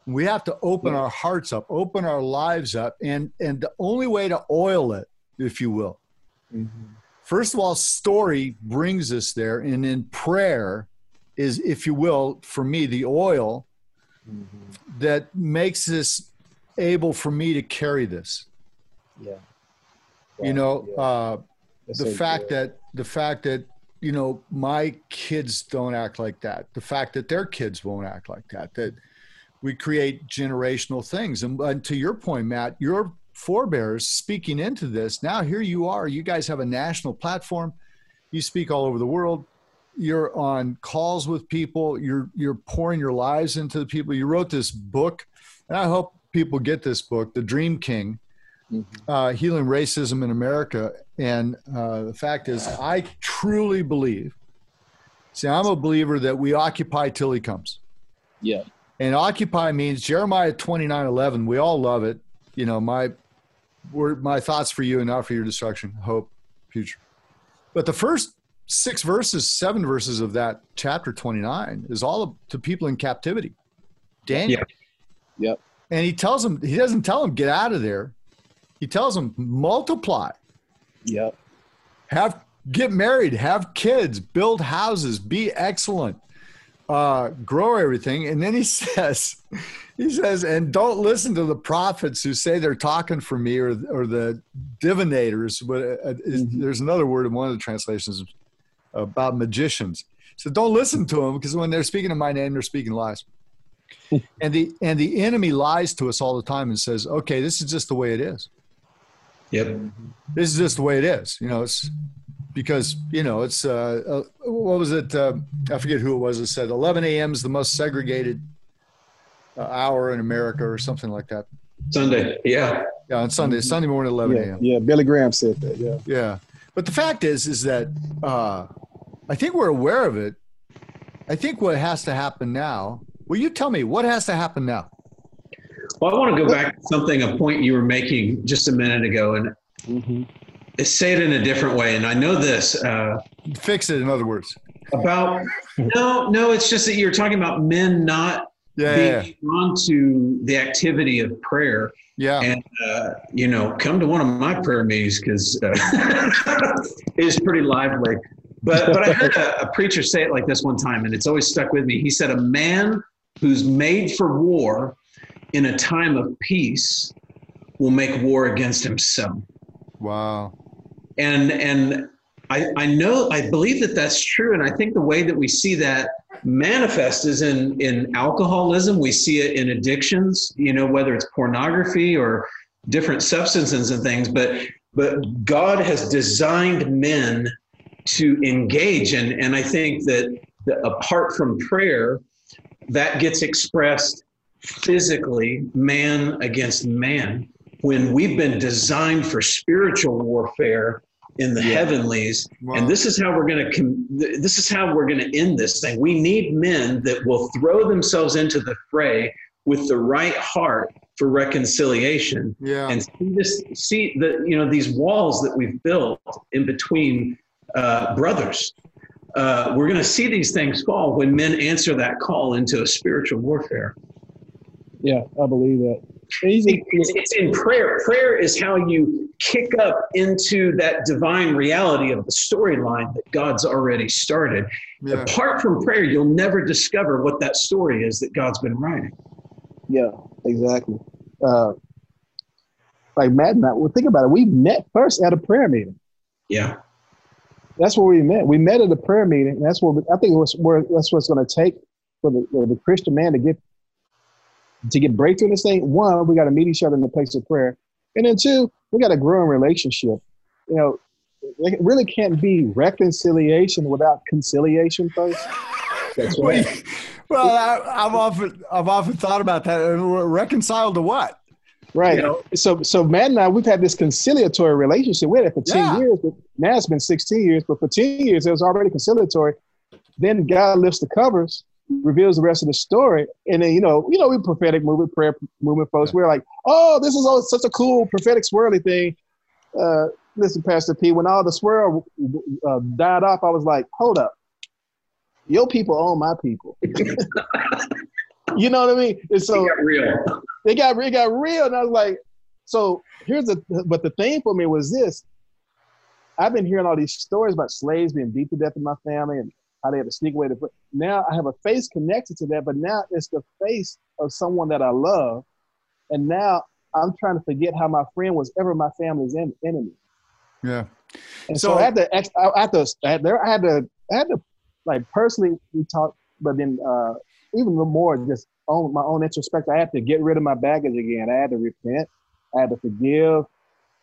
We have to open our hearts up, open our lives up, and and the only way to oil it, if you will, Mm-hmm. first of all, story brings us there, and then prayer is, if you will, for me, the oil Mm-hmm. that makes this able for me to carry this. Yeah. You know, Yeah. uh, the so fact good. that the fact that you know my kids don't act like that the fact that their kids won't act like that that we create generational things and, and to your point matt your forebears speaking into this now here you are you guys have a national platform you speak all over the world you're on calls with people you're you're pouring your lives into the people you wrote this book and i hope people get this book the dream king Mhm. uh, healing racism in America. And uh, the fact is, I truly believe. See, I'm a believer that we occupy till he comes. Yeah. And occupy means Jeremiah 29 11. We all love it. You know, my my thoughts for you and not for your destruction, hope, future. But the first six verses, seven verses of that chapter 29 is all to people in captivity. Daniel. Yeah. Yep. And he tells them, he doesn't tell them, get out of there. He tells them, multiply Yep. have get married, have kids, build houses, be excellent, uh, grow everything. And then he says, he says, and don't listen to the prophets who say they're talking for me or or the divinators. But uh, is- Mhm. there's another word in one of the translations about magicians. So don't listen to them because when they're speaking in my name, they're speaking lies. and the and the enemy lies to us all the time and says, okay, this is just the way it is Yep. this is just the way it is. You know, it's because you know it's uh, uh what was it? Uh, I forget who it was that said 11 a.m. is the most segregated uh, hour in America or something like that. Sunday. Yeah. Yeah, on Sunday, Sunday morning, 11 a.m. Yeah. Billy Graham said that. Yeah. Yeah, but the fact is, is that uh, I think we're aware of it. I think what has to happen now. Will you tell me what has to happen now. Well, I want to go back to something, a point you were making just a minute ago, and Mm-hmm. Say it in a different way. And I know this uh, Fix it. In other words. about no, no. It's just that you're talking about men not Yeah, being yeah, drawn to the activity of prayer. yeah. and uh, you know come to one of my prayer meetings because uh, it's pretty lively but but i heard a, a preacher say it like this one time and it's always stuck with me he said a man who's made for war in a time of peace will make war against himself Wow. And and I, I know I believe that that's true, and I think the way that we see that manifest is in in alcoholism. We see it in addictions, you know, whether it's pornography or different substances and things. But but God has designed men to engage, and and I think that that apart from prayer, that gets expressed physically, man against man, when we've been designed for spiritual warfare in the yeah. heavenlies wow. and this is how we're going to this is how we're going to end this thing we need men that will throw themselves into the fray with the right heart for reconciliation yeah. and see this see the you know these walls that we've built in between uh, brothers uh, we're going to see these things fall when men answer that call into a spiritual warfare yeah i believe that it's, it's in prayer. Prayer is how you kick up into that divine reality of the storyline that God's already started. Yeah. Apart from prayer, you'll never discover what that story is that God's been writing. Yeah, exactly. Uh, like Matt and I, well, think about it. We met first at a prayer meeting. Yeah. That's where we met. We met at a prayer meeting. That's what I think was where that's what's going to take for the, the Christian man to get to get breakthrough in this thing, one, we got to meet each other in the place of prayer. And then two, we got to grow in relationship. You know, it really can't be reconciliation without conciliation first. That's right. well, I, have often I've often thought about that. Uh, Reconcile to what? Right. You know? So so Matt and I, we've had this conciliatory relationship. We had it for 10 yeah. years, but now it's been 16 years, but for 10 years it was already conciliatory. Then God lifts the covers reveals the rest of the story. And then, you know, you know, we prophetic movement, prayer movement folks, we're like, oh, this is all such a cool prophetic swirly thing. Uh, listen, Pastor P, when all the swirl uh, died off, I was like, hold up. Your people own my people. you know what I mean? And so they got real. They got, it got real. And I was like, so here's the, but the thing for me was this. I've been hearing all these stories about slaves being beat to death in my family and how they had to sneak away. To, now I have a face connected to that, but now it's the face of someone that I love. And now I'm trying to forget how my friend was ever my family's en- enemy. Yeah. And so, so, I had to, I had to, I had to, I had to, I had to like personally we talked, but then uh, even more just on my own introspective, I had to get rid of my baggage again. I had to repent. I had to forgive.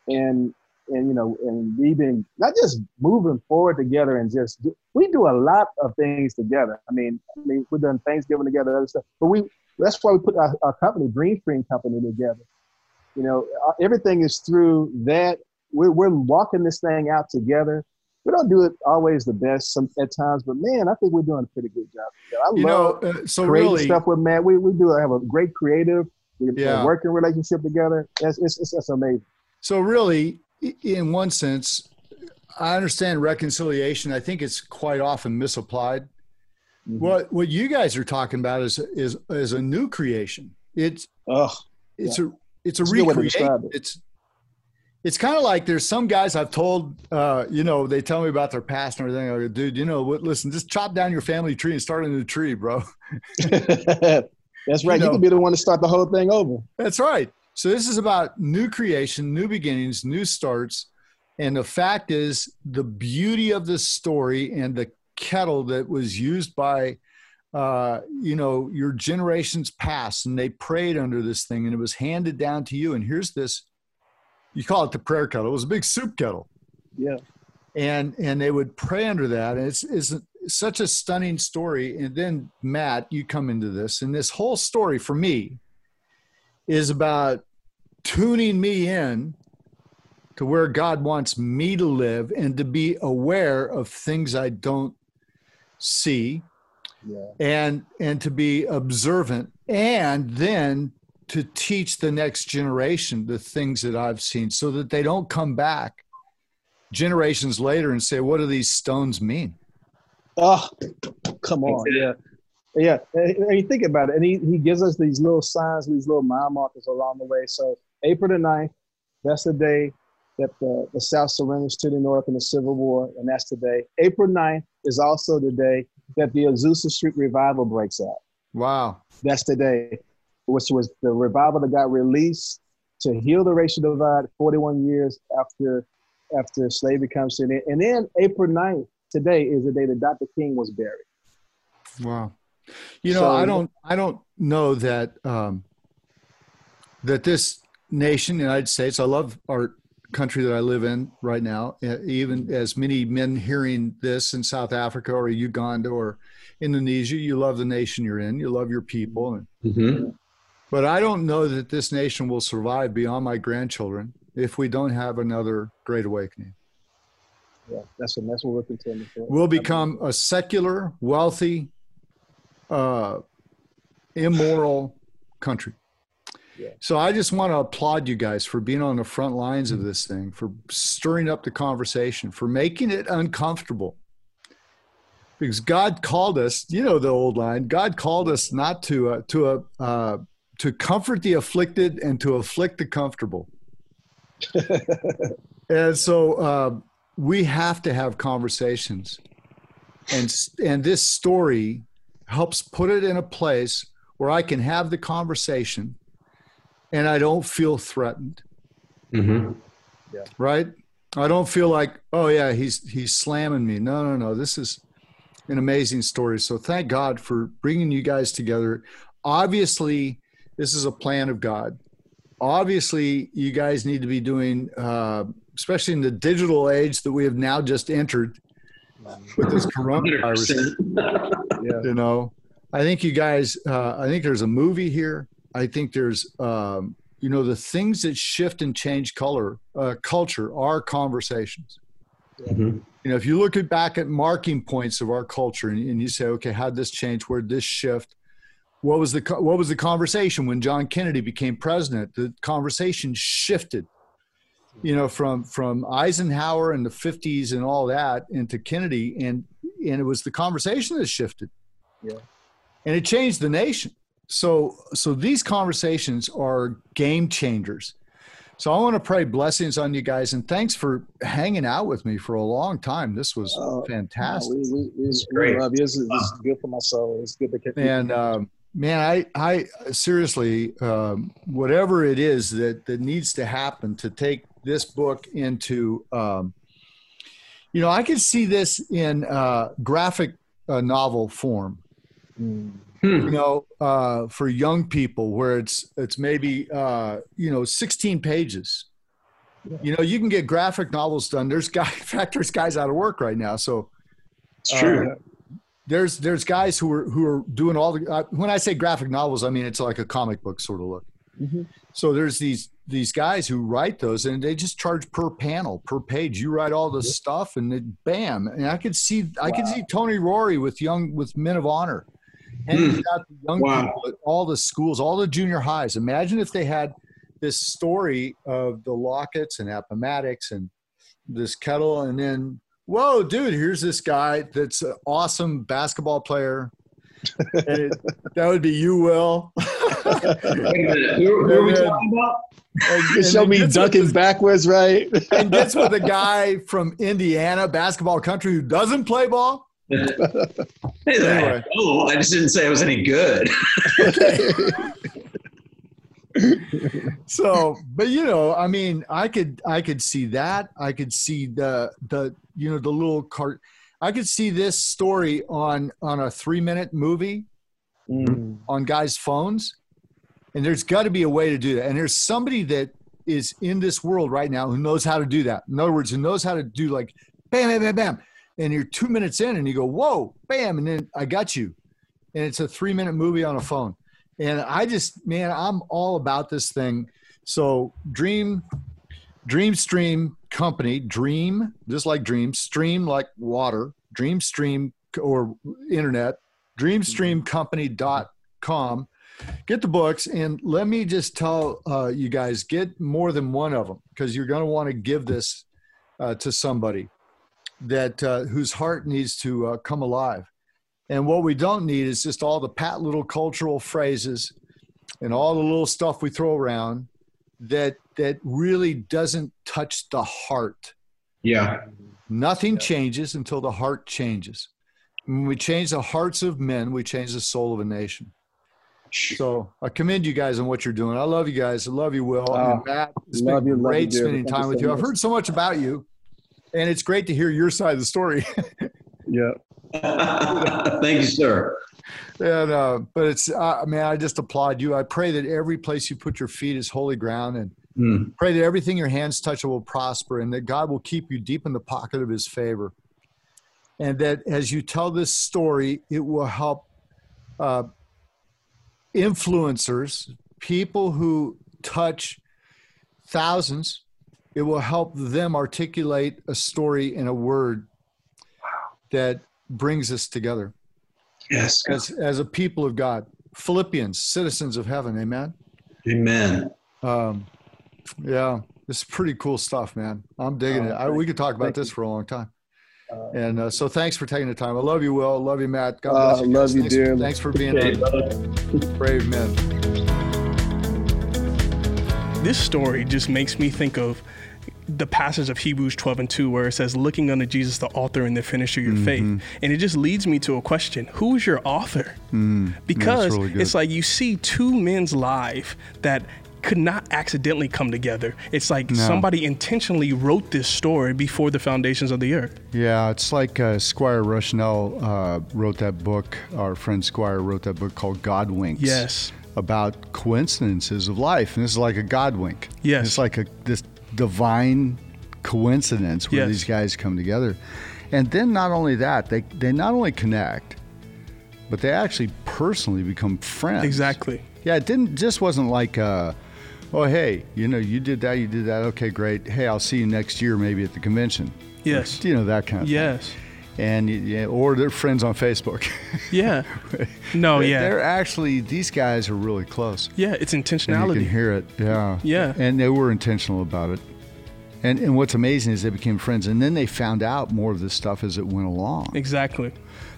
And and you know, and we've been not just moving forward together and just do, we do a lot of things together. I mean, I mean, we've done Thanksgiving together, other stuff, but we that's why we put our, our company, Dream Stream Company, together. You know, everything is through that. We're we're walking this thing out together. We don't do it always the best some at times, but man, I think we're doing a pretty good job. I you love know, uh, so creating really, stuff with Matt. We we do have a great creative, we yeah. working relationship together. It's, it's, it's, it's amazing. So really, in one sense, I understand reconciliation. I think it's quite often misapplied. Mm-hmm. What what you guys are talking about is is is a new creation. It's oh, it's yeah. a it's a recreation. It. It's it's kind of like there's some guys I've told, uh, you know, they tell me about their past and everything. I go, dude, you know what? Listen, just chop down your family tree and start a new tree, bro. That's right. You, know, you can be the one to start the whole thing over. That's right. So this is about new creation, new beginnings, new starts. And the fact is, the beauty of this story and the kettle that was used by, uh, you know, your generations past, and they prayed under this thing, and it was handed down to you. And here's this, you call it the prayer kettle. It was a big soup kettle. Yeah. And and they would pray under that, and it's it's such a stunning story. And then Matt, you come into this, and this whole story for me is about tuning me in to where God wants me to live and to be aware of things I don't see yeah. and and to be observant and then to teach the next generation the things that I've seen so that they don't come back generations later and say what do these stones mean? Oh come on. Yeah. Yeah. And you think about it and he, he gives us these little signs these little mile markers along the way. So April the 9th, that's the day that the, the South surrenders to the North in the Civil War, and that's today. April 9th is also the day that the Azusa Street revival breaks out. Wow. That's the day, which was the revival that got released to heal the racial divide 41 years after after slavery comes to an end. And then April 9th, today, is the day that Dr. King was buried. Wow. You know, so, I don't I don't know that um, that this nation, United States. I love our country that I live in right now, e- even as many men hearing this in South Africa or Uganda or Indonesia, you love the nation you're in, you love your people. And, Mhm. but I don't know that this nation will survive beyond my grandchildren if we don't have another great awakening. Yeah, that's what that's what we're contending for. We'll become a secular, wealthy, uh, immoral country. Yeah. So I just want to applaud you guys for being on the front lines of this thing, for stirring up the conversation, for making it uncomfortable. Because God called us, you know the old line. God called us not to uh, to uh, uh, to comfort the afflicted and to afflict the comfortable. and so uh, we have to have conversations, and and this story helps put it in a place where I can have the conversation, and I don't feel threatened Mhm. right? I don't feel like, oh yeah, he's he's slamming me. No, no, no. This is an amazing story. So thank God for bringing you guys together. Obviously, this is a plan of God. Obviously, you guys need to be doing, uh, especially in the digital age that we have now just entered with this coronavirus. yeah. You know, I think you guys. Uh, I think there's a movie here. I think there's, um, you know, the things that shift and change color uh, culture are conversations. Mhm. You know, if you look at back at marking points of our culture and, and you say, okay, how did this change? Where did this shift? What was the what was the conversation when John Kennedy became president? The conversation shifted. You know, from from Eisenhower in the '50s and all that into Kennedy, and and it was the conversation that shifted. Yeah. and it changed the nation. So so these conversations are game changers. So I want to pray blessings on you guys, and thanks for hanging out with me for a long time. This was Oh, fantastic. No, we, we, we, It's we great. love you. This is, this is good for my soul. It's good to get and um, man, I, I seriously, um, whatever it is that that needs to happen to take this book into, um, you know, I could see this in uh, graphic uh, novel form. Mm. You know, uh, for young people, where it's it's maybe uh, you know 16 pages. You know, you can get graphic novels done. There's guy, in fact, there's guys out of work right now, so It's true. uh, there's there's guys who are who are doing all the uh, when I say graphic novels, I mean it's like a comic book sort of look. Mhm. So there's these these guys who write those, and they just charge per panel, per page. You write all the stuff, and then bam! And I could see I could see Tony Rory with young with Men of Honor, Hmm. out to young Wow. people at all the schools, all the junior highs. Imagine if they had this story of the Locketts and Appomattox and this kettle, and then whoa, dude, here's this guy that's an awesome basketball player. and it, that would be you, Will. Wait a minute. Who, who are we talking about? And- and show me dunking backwards, right? and gets with a guy from Indiana, basketball country, who doesn't play ball. Anyway. Oh, I just didn't say I was any good. So, but you know, I mean, I could, I could see that. I could see the, the, you know, the little cart. I could see this story on on a three minute movie Mm. on guys' phones. And there's got to be a way to do that. And there's somebody that is in this world right now who knows how to do that. In other words, who knows how to do like bam, bam, bam, bam. And you're two minutes in and you go, whoa, bam. And then I got you. And it's a three minute movie on a phone. And I just, man, I'm all about this thing. So Dream, Dream Stream Company, Dream, just like Dream, Stream like water, Dream Stream or internet, dreamstreamcompany.com. Get the books and let me just tell uh, you guys get more than one of them because you're going to want to give this uh, to somebody that uh, whose heart needs to uh, come alive. And what we don't need is just all the pat little cultural phrases and all the little stuff we throw around that that really doesn't touch the heart. Yeah. Nothing changes until the heart changes. When we change the hearts of men, we change the soul of a nation. So I commend you guys on what you're doing. I love you guys. I love you, Will. And Matt, it's love been you, love great you, dear. spending Thank you time with so you. I've heard so much about you, and it's great to hear your side of the story. Yeah. Thank you, sir. and uh, but it's uh, man, I just applaud you. I pray that every place you put your feet is holy ground, and Mm. Pray that everything your hands touch will prosper and that God will keep you deep in the pocket of his favor. And that as you tell this story, it will help uh, influencers, people who touch thousands, it will help them articulate a story in a word that brings us together Yes. as, as a people of God. Philippians, citizens of heaven, amen. Amen. Um, yeah, this is pretty cool stuff, man. I'm digging it. I, we could talk about this for a long time. And uh, so, thanks for taking the time. I love you, Will. Love you, Matt. God Uh, bless you. love you, thanks, dear. Thanks for being Okay, here, brave men. This story just makes me think of the passage of Hebrews 12 and 2 where it says, looking unto Jesus, the author and the finisher of your faith. And it just leads me to a question Who is your author? because really it's like you see two men's life that could not accidentally come together. It's like somebody intentionally wrote this story before the foundations of the earth. Yeah, it's like uh, Squire Rushnell uh, wrote that book. Our friend Squire wrote that book called God Winks. Yes. About coincidences of life, and this is like a God wink. Yes. It's like a this divine coincidence where Yes. these guys come together, and then not only that, they they not only connect, but they actually personally become friends. Exactly. Yeah, it didn't just wasn't like, uh, oh hey, you know, you did that, you did that. Okay, great. Hey, I'll see you next year, maybe at the convention. Yes. You know that kind of thing Yes. And yeah, or they're friends on Facebook. Yeah. No, yeah. they're actually these guys are really close. Yeah, it's And you can hear it, yeah, Yeah. And they were intentional about it. And and what's amazing is they became friends, and then they found out more of this stuff as it went along. Exactly.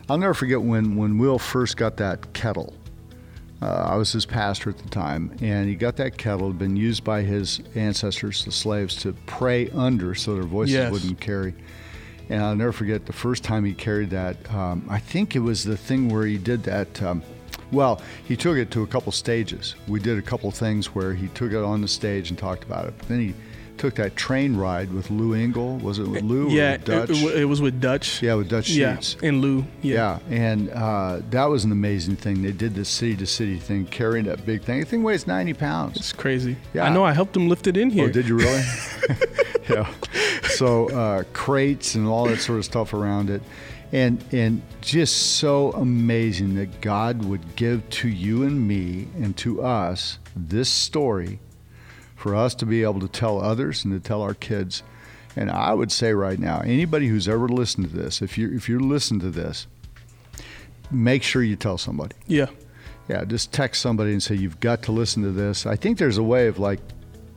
I'll never forget when when Will first got that kettle. Uh, I was his pastor at the time, and he got that kettle, had been used by his ancestors, the slaves, to pray under so their voices Yes. wouldn't carry. And I'll never forget the first time he carried that. Um, I think it was the thing where he did that. Um, well, he took it to a couple stages. We did a couple things where he took it on the stage and talked about it. But then he took that train ride with Lou Engle. Was it with Lou yeah, or with Dutch? It, it, was with Dutch. yeah, with Dutch Yeah, Sheets. and Lou. Yeah. Yeah, and uh, that was an amazing thing. They did this city to city thing, carrying that big thing. The thing weighs 90 pounds. It's crazy. Yeah. I know I helped him lift it in here. Oh, did you really? yeah. So uh, crates and all that sort of stuff around it, and and just so amazing that God would give to you and me and to us this story, for us to be able to tell others and to tell our kids. And I would say right now, anybody who's ever listened to this, if you if you're listening to this, make sure you tell somebody. Yeah. Yeah, just text somebody and say you've got to listen to this. I think there's a way of like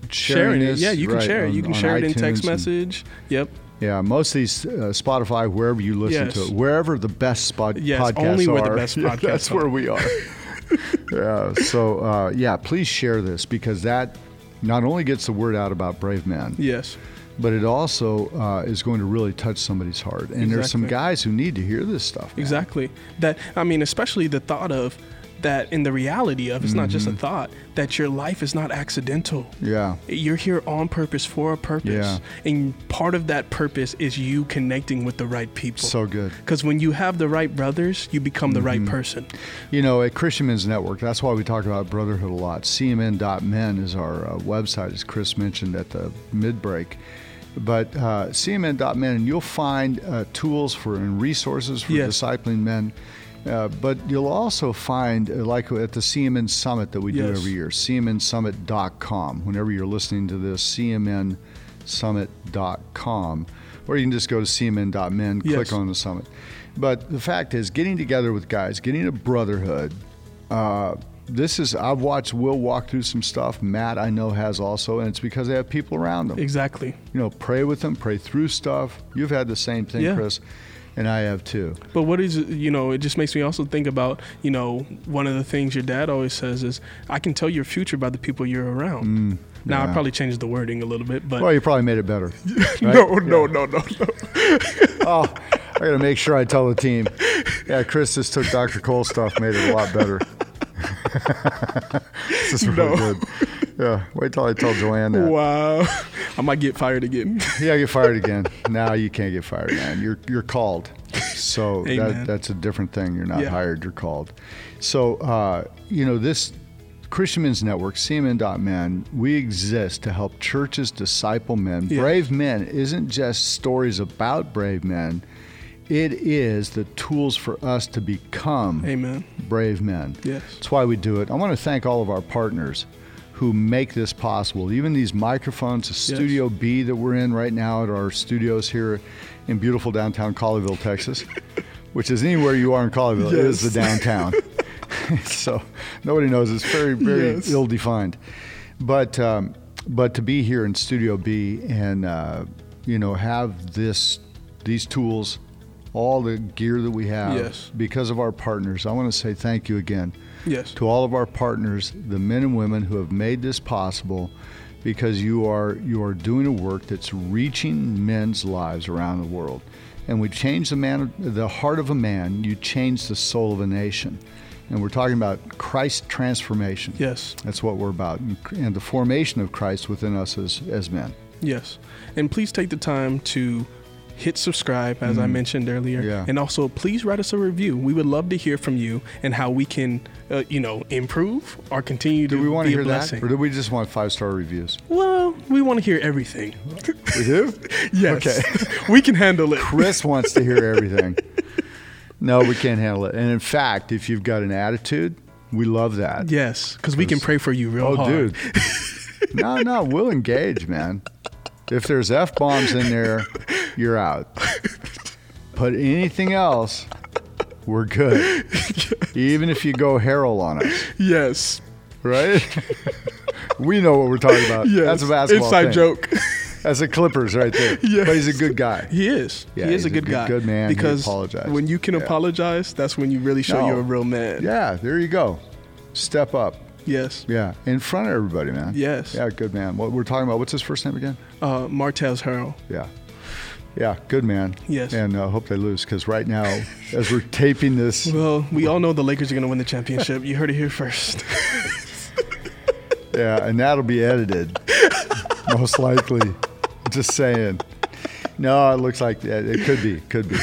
sharing, Sharing it. this. Yeah, you can right, share it. on- You can share it in text and- message. Yep. yeah, most of these uh, Spotify, wherever you listen Yes. to it, wherever the best spot Yes, podcasts only are, where the best podcasts that's are. where we are. yeah. So uh, yeah, please share this because that not only gets the word out about brave men, Yes. but it also uh, is going to really touch somebody's heart. And there's some guys who need to hear this stuff. man. Exactly. That I mean, especially the thought of that in the reality of it's not just Mm-hmm. a thought that your life is not accidental. Yeah. You're here on purpose for a purpose. Yeah. And part of that purpose is you connecting with the right people. So good. Because when you have the right brothers, you become the Mm-hmm. right person. You know, at Christian Men's Network, that's why we talk about brotherhood a lot. CMN.men is our uh, website, as Chris mentioned at the mid break. But uh, CMN.men, and you'll find uh, tools for and resources for Yes. discipling men. Uh, but you'll also find, uh, like at the CMN Summit that we do Yes. every year, CMNSummit.com. Whenever you're listening to this, CMNSummit.com. Or you can just go to CMN.men, Yes. click on the summit. But the fact is, getting together with guys, getting a brotherhood. Uh, this is I've watched Will walk through some stuff. Matt, I know, has also, and it's because they have people around them. Exactly. You know, pray with them, pray through stuff. You've had the same thing, Yeah. Chris, and I have too. But what is you know? It just makes me also think about you know one of the things your dad always says is I can tell your future by the people you're around. now I Mm, probably changed the wording a little bit, but Well, you probably made it better. right? no, no, no, no, no. Oh, I got to make sure I tell the team. Yeah, Chris just took Dr. Cole stuff, made it a lot better. this is really No. good. Yeah, wait till I tell Joanne that. Wow, I might get fired again. Yeah, get fired again. now you can't get fired, man. You're you're called. So that, that's a different thing. You're not Yeah. hired. You're called. So uh, you know this Christian Men's Network, CMN.men, we exist to help churches disciple men. Yes. Brave men isn't just stories about brave men, it is the tools for us to become Amen. brave men. Yes. That's why we do it. I want to thank all of our partners who make this possible. Even these microphones, the Studio B that we're in right now at our studios here in beautiful downtown Colleyville, Texas, which is anywhere you are in Colleyville, it is the downtown. so nobody knows. It's very, very Yes. ill defined. But um, but to be here in Studio B and uh, you know have this these tools, all the gear that we have, Yes. because of our partners, I want to say thank you again Yes. to all of our partners, the men and women who have made this possible, because you are you are doing a work that's reaching men's lives around the world. And we change the man, the heart of a man. You change the soul of a nation. And we're talking about Christ transformation. Yes. That's what we're about, and- and the formation of Christ within us as as men. Yes. And please take the time to hit subscribe, as I mentioned earlier. Mm. Yeah. And also, please write us a review. We would love to hear from you and how we can, uh, you know, improve or continue Do to we want to hear blessing. that, or do we just want five star reviews? well, we want to hear everything. We do. yes. Okay. we can handle it. Chris wants to hear everything. No, we can't handle it. And in fact, if you've got an attitude, we love that. Yes, because we can pray for you real Oh, hard. dude. no, no, we'll engage, man. If there's f bombs in there, you're out. But anything else, we're good. Even if you go Harrell on us, Yes. right? we know what we're talking about. Yes. That's a basketball Inside thing. joke. That's a Clippers right there. Yes. But he's a good guy. He is. Yeah, he is he's a good good- guy. good man. He Because apologized. when you can Yeah. apologize, that's when you really show No. you're a real man. Yeah, there you go. Step up. Yes. Yeah, in front of everybody, man. Yes. Yeah, good man. What we're talking about? What's his first name again? Uh, Martez Harrell. Yeah. Yeah, good man. Yes. And uh, hope they lose because right now, as we're taping this, Well, we all know the Lakers are going to win the championship. You heard it here first. yeah, and that'll be edited, most likely. Just saying. No, it looks like yeah, it could be. Could be.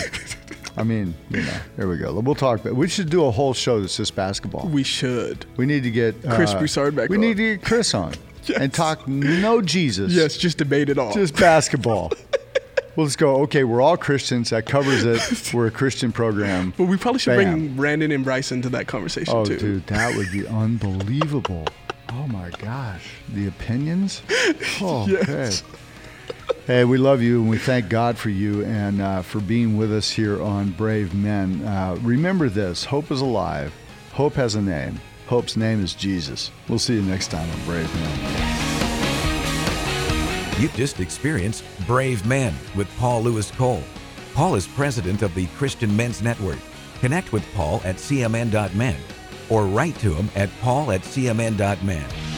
I mean, you know, there we go. We'll talk. About, we should do a whole show that's just basketball. we should. We need to get uh, Chris Broussard back We on. need to get Chris on and talk no Jesus. Yes, just debate it all. just basketball. We'll just go. Okay, we're all Christians. That covers it. We're a Christian program. but we probably should Bam. bring Brandon and Bryson to that conversation Oh, too. dude, that would be unbelievable. Oh my gosh, the opinions. Oh, Yes. okay. Hey, we love you and we thank God for you and uh, for being with us here on Brave Men. Uh, remember this hope is alive, hope has a name. Hope's name is Jesus. We'll see you next time on Brave Men. You've just experienced Brave Men with Paul Louis Cole. Paul is president of the Christian Men's Network. Connect with Paul at cmn.men or write to him at paul at cmn.men.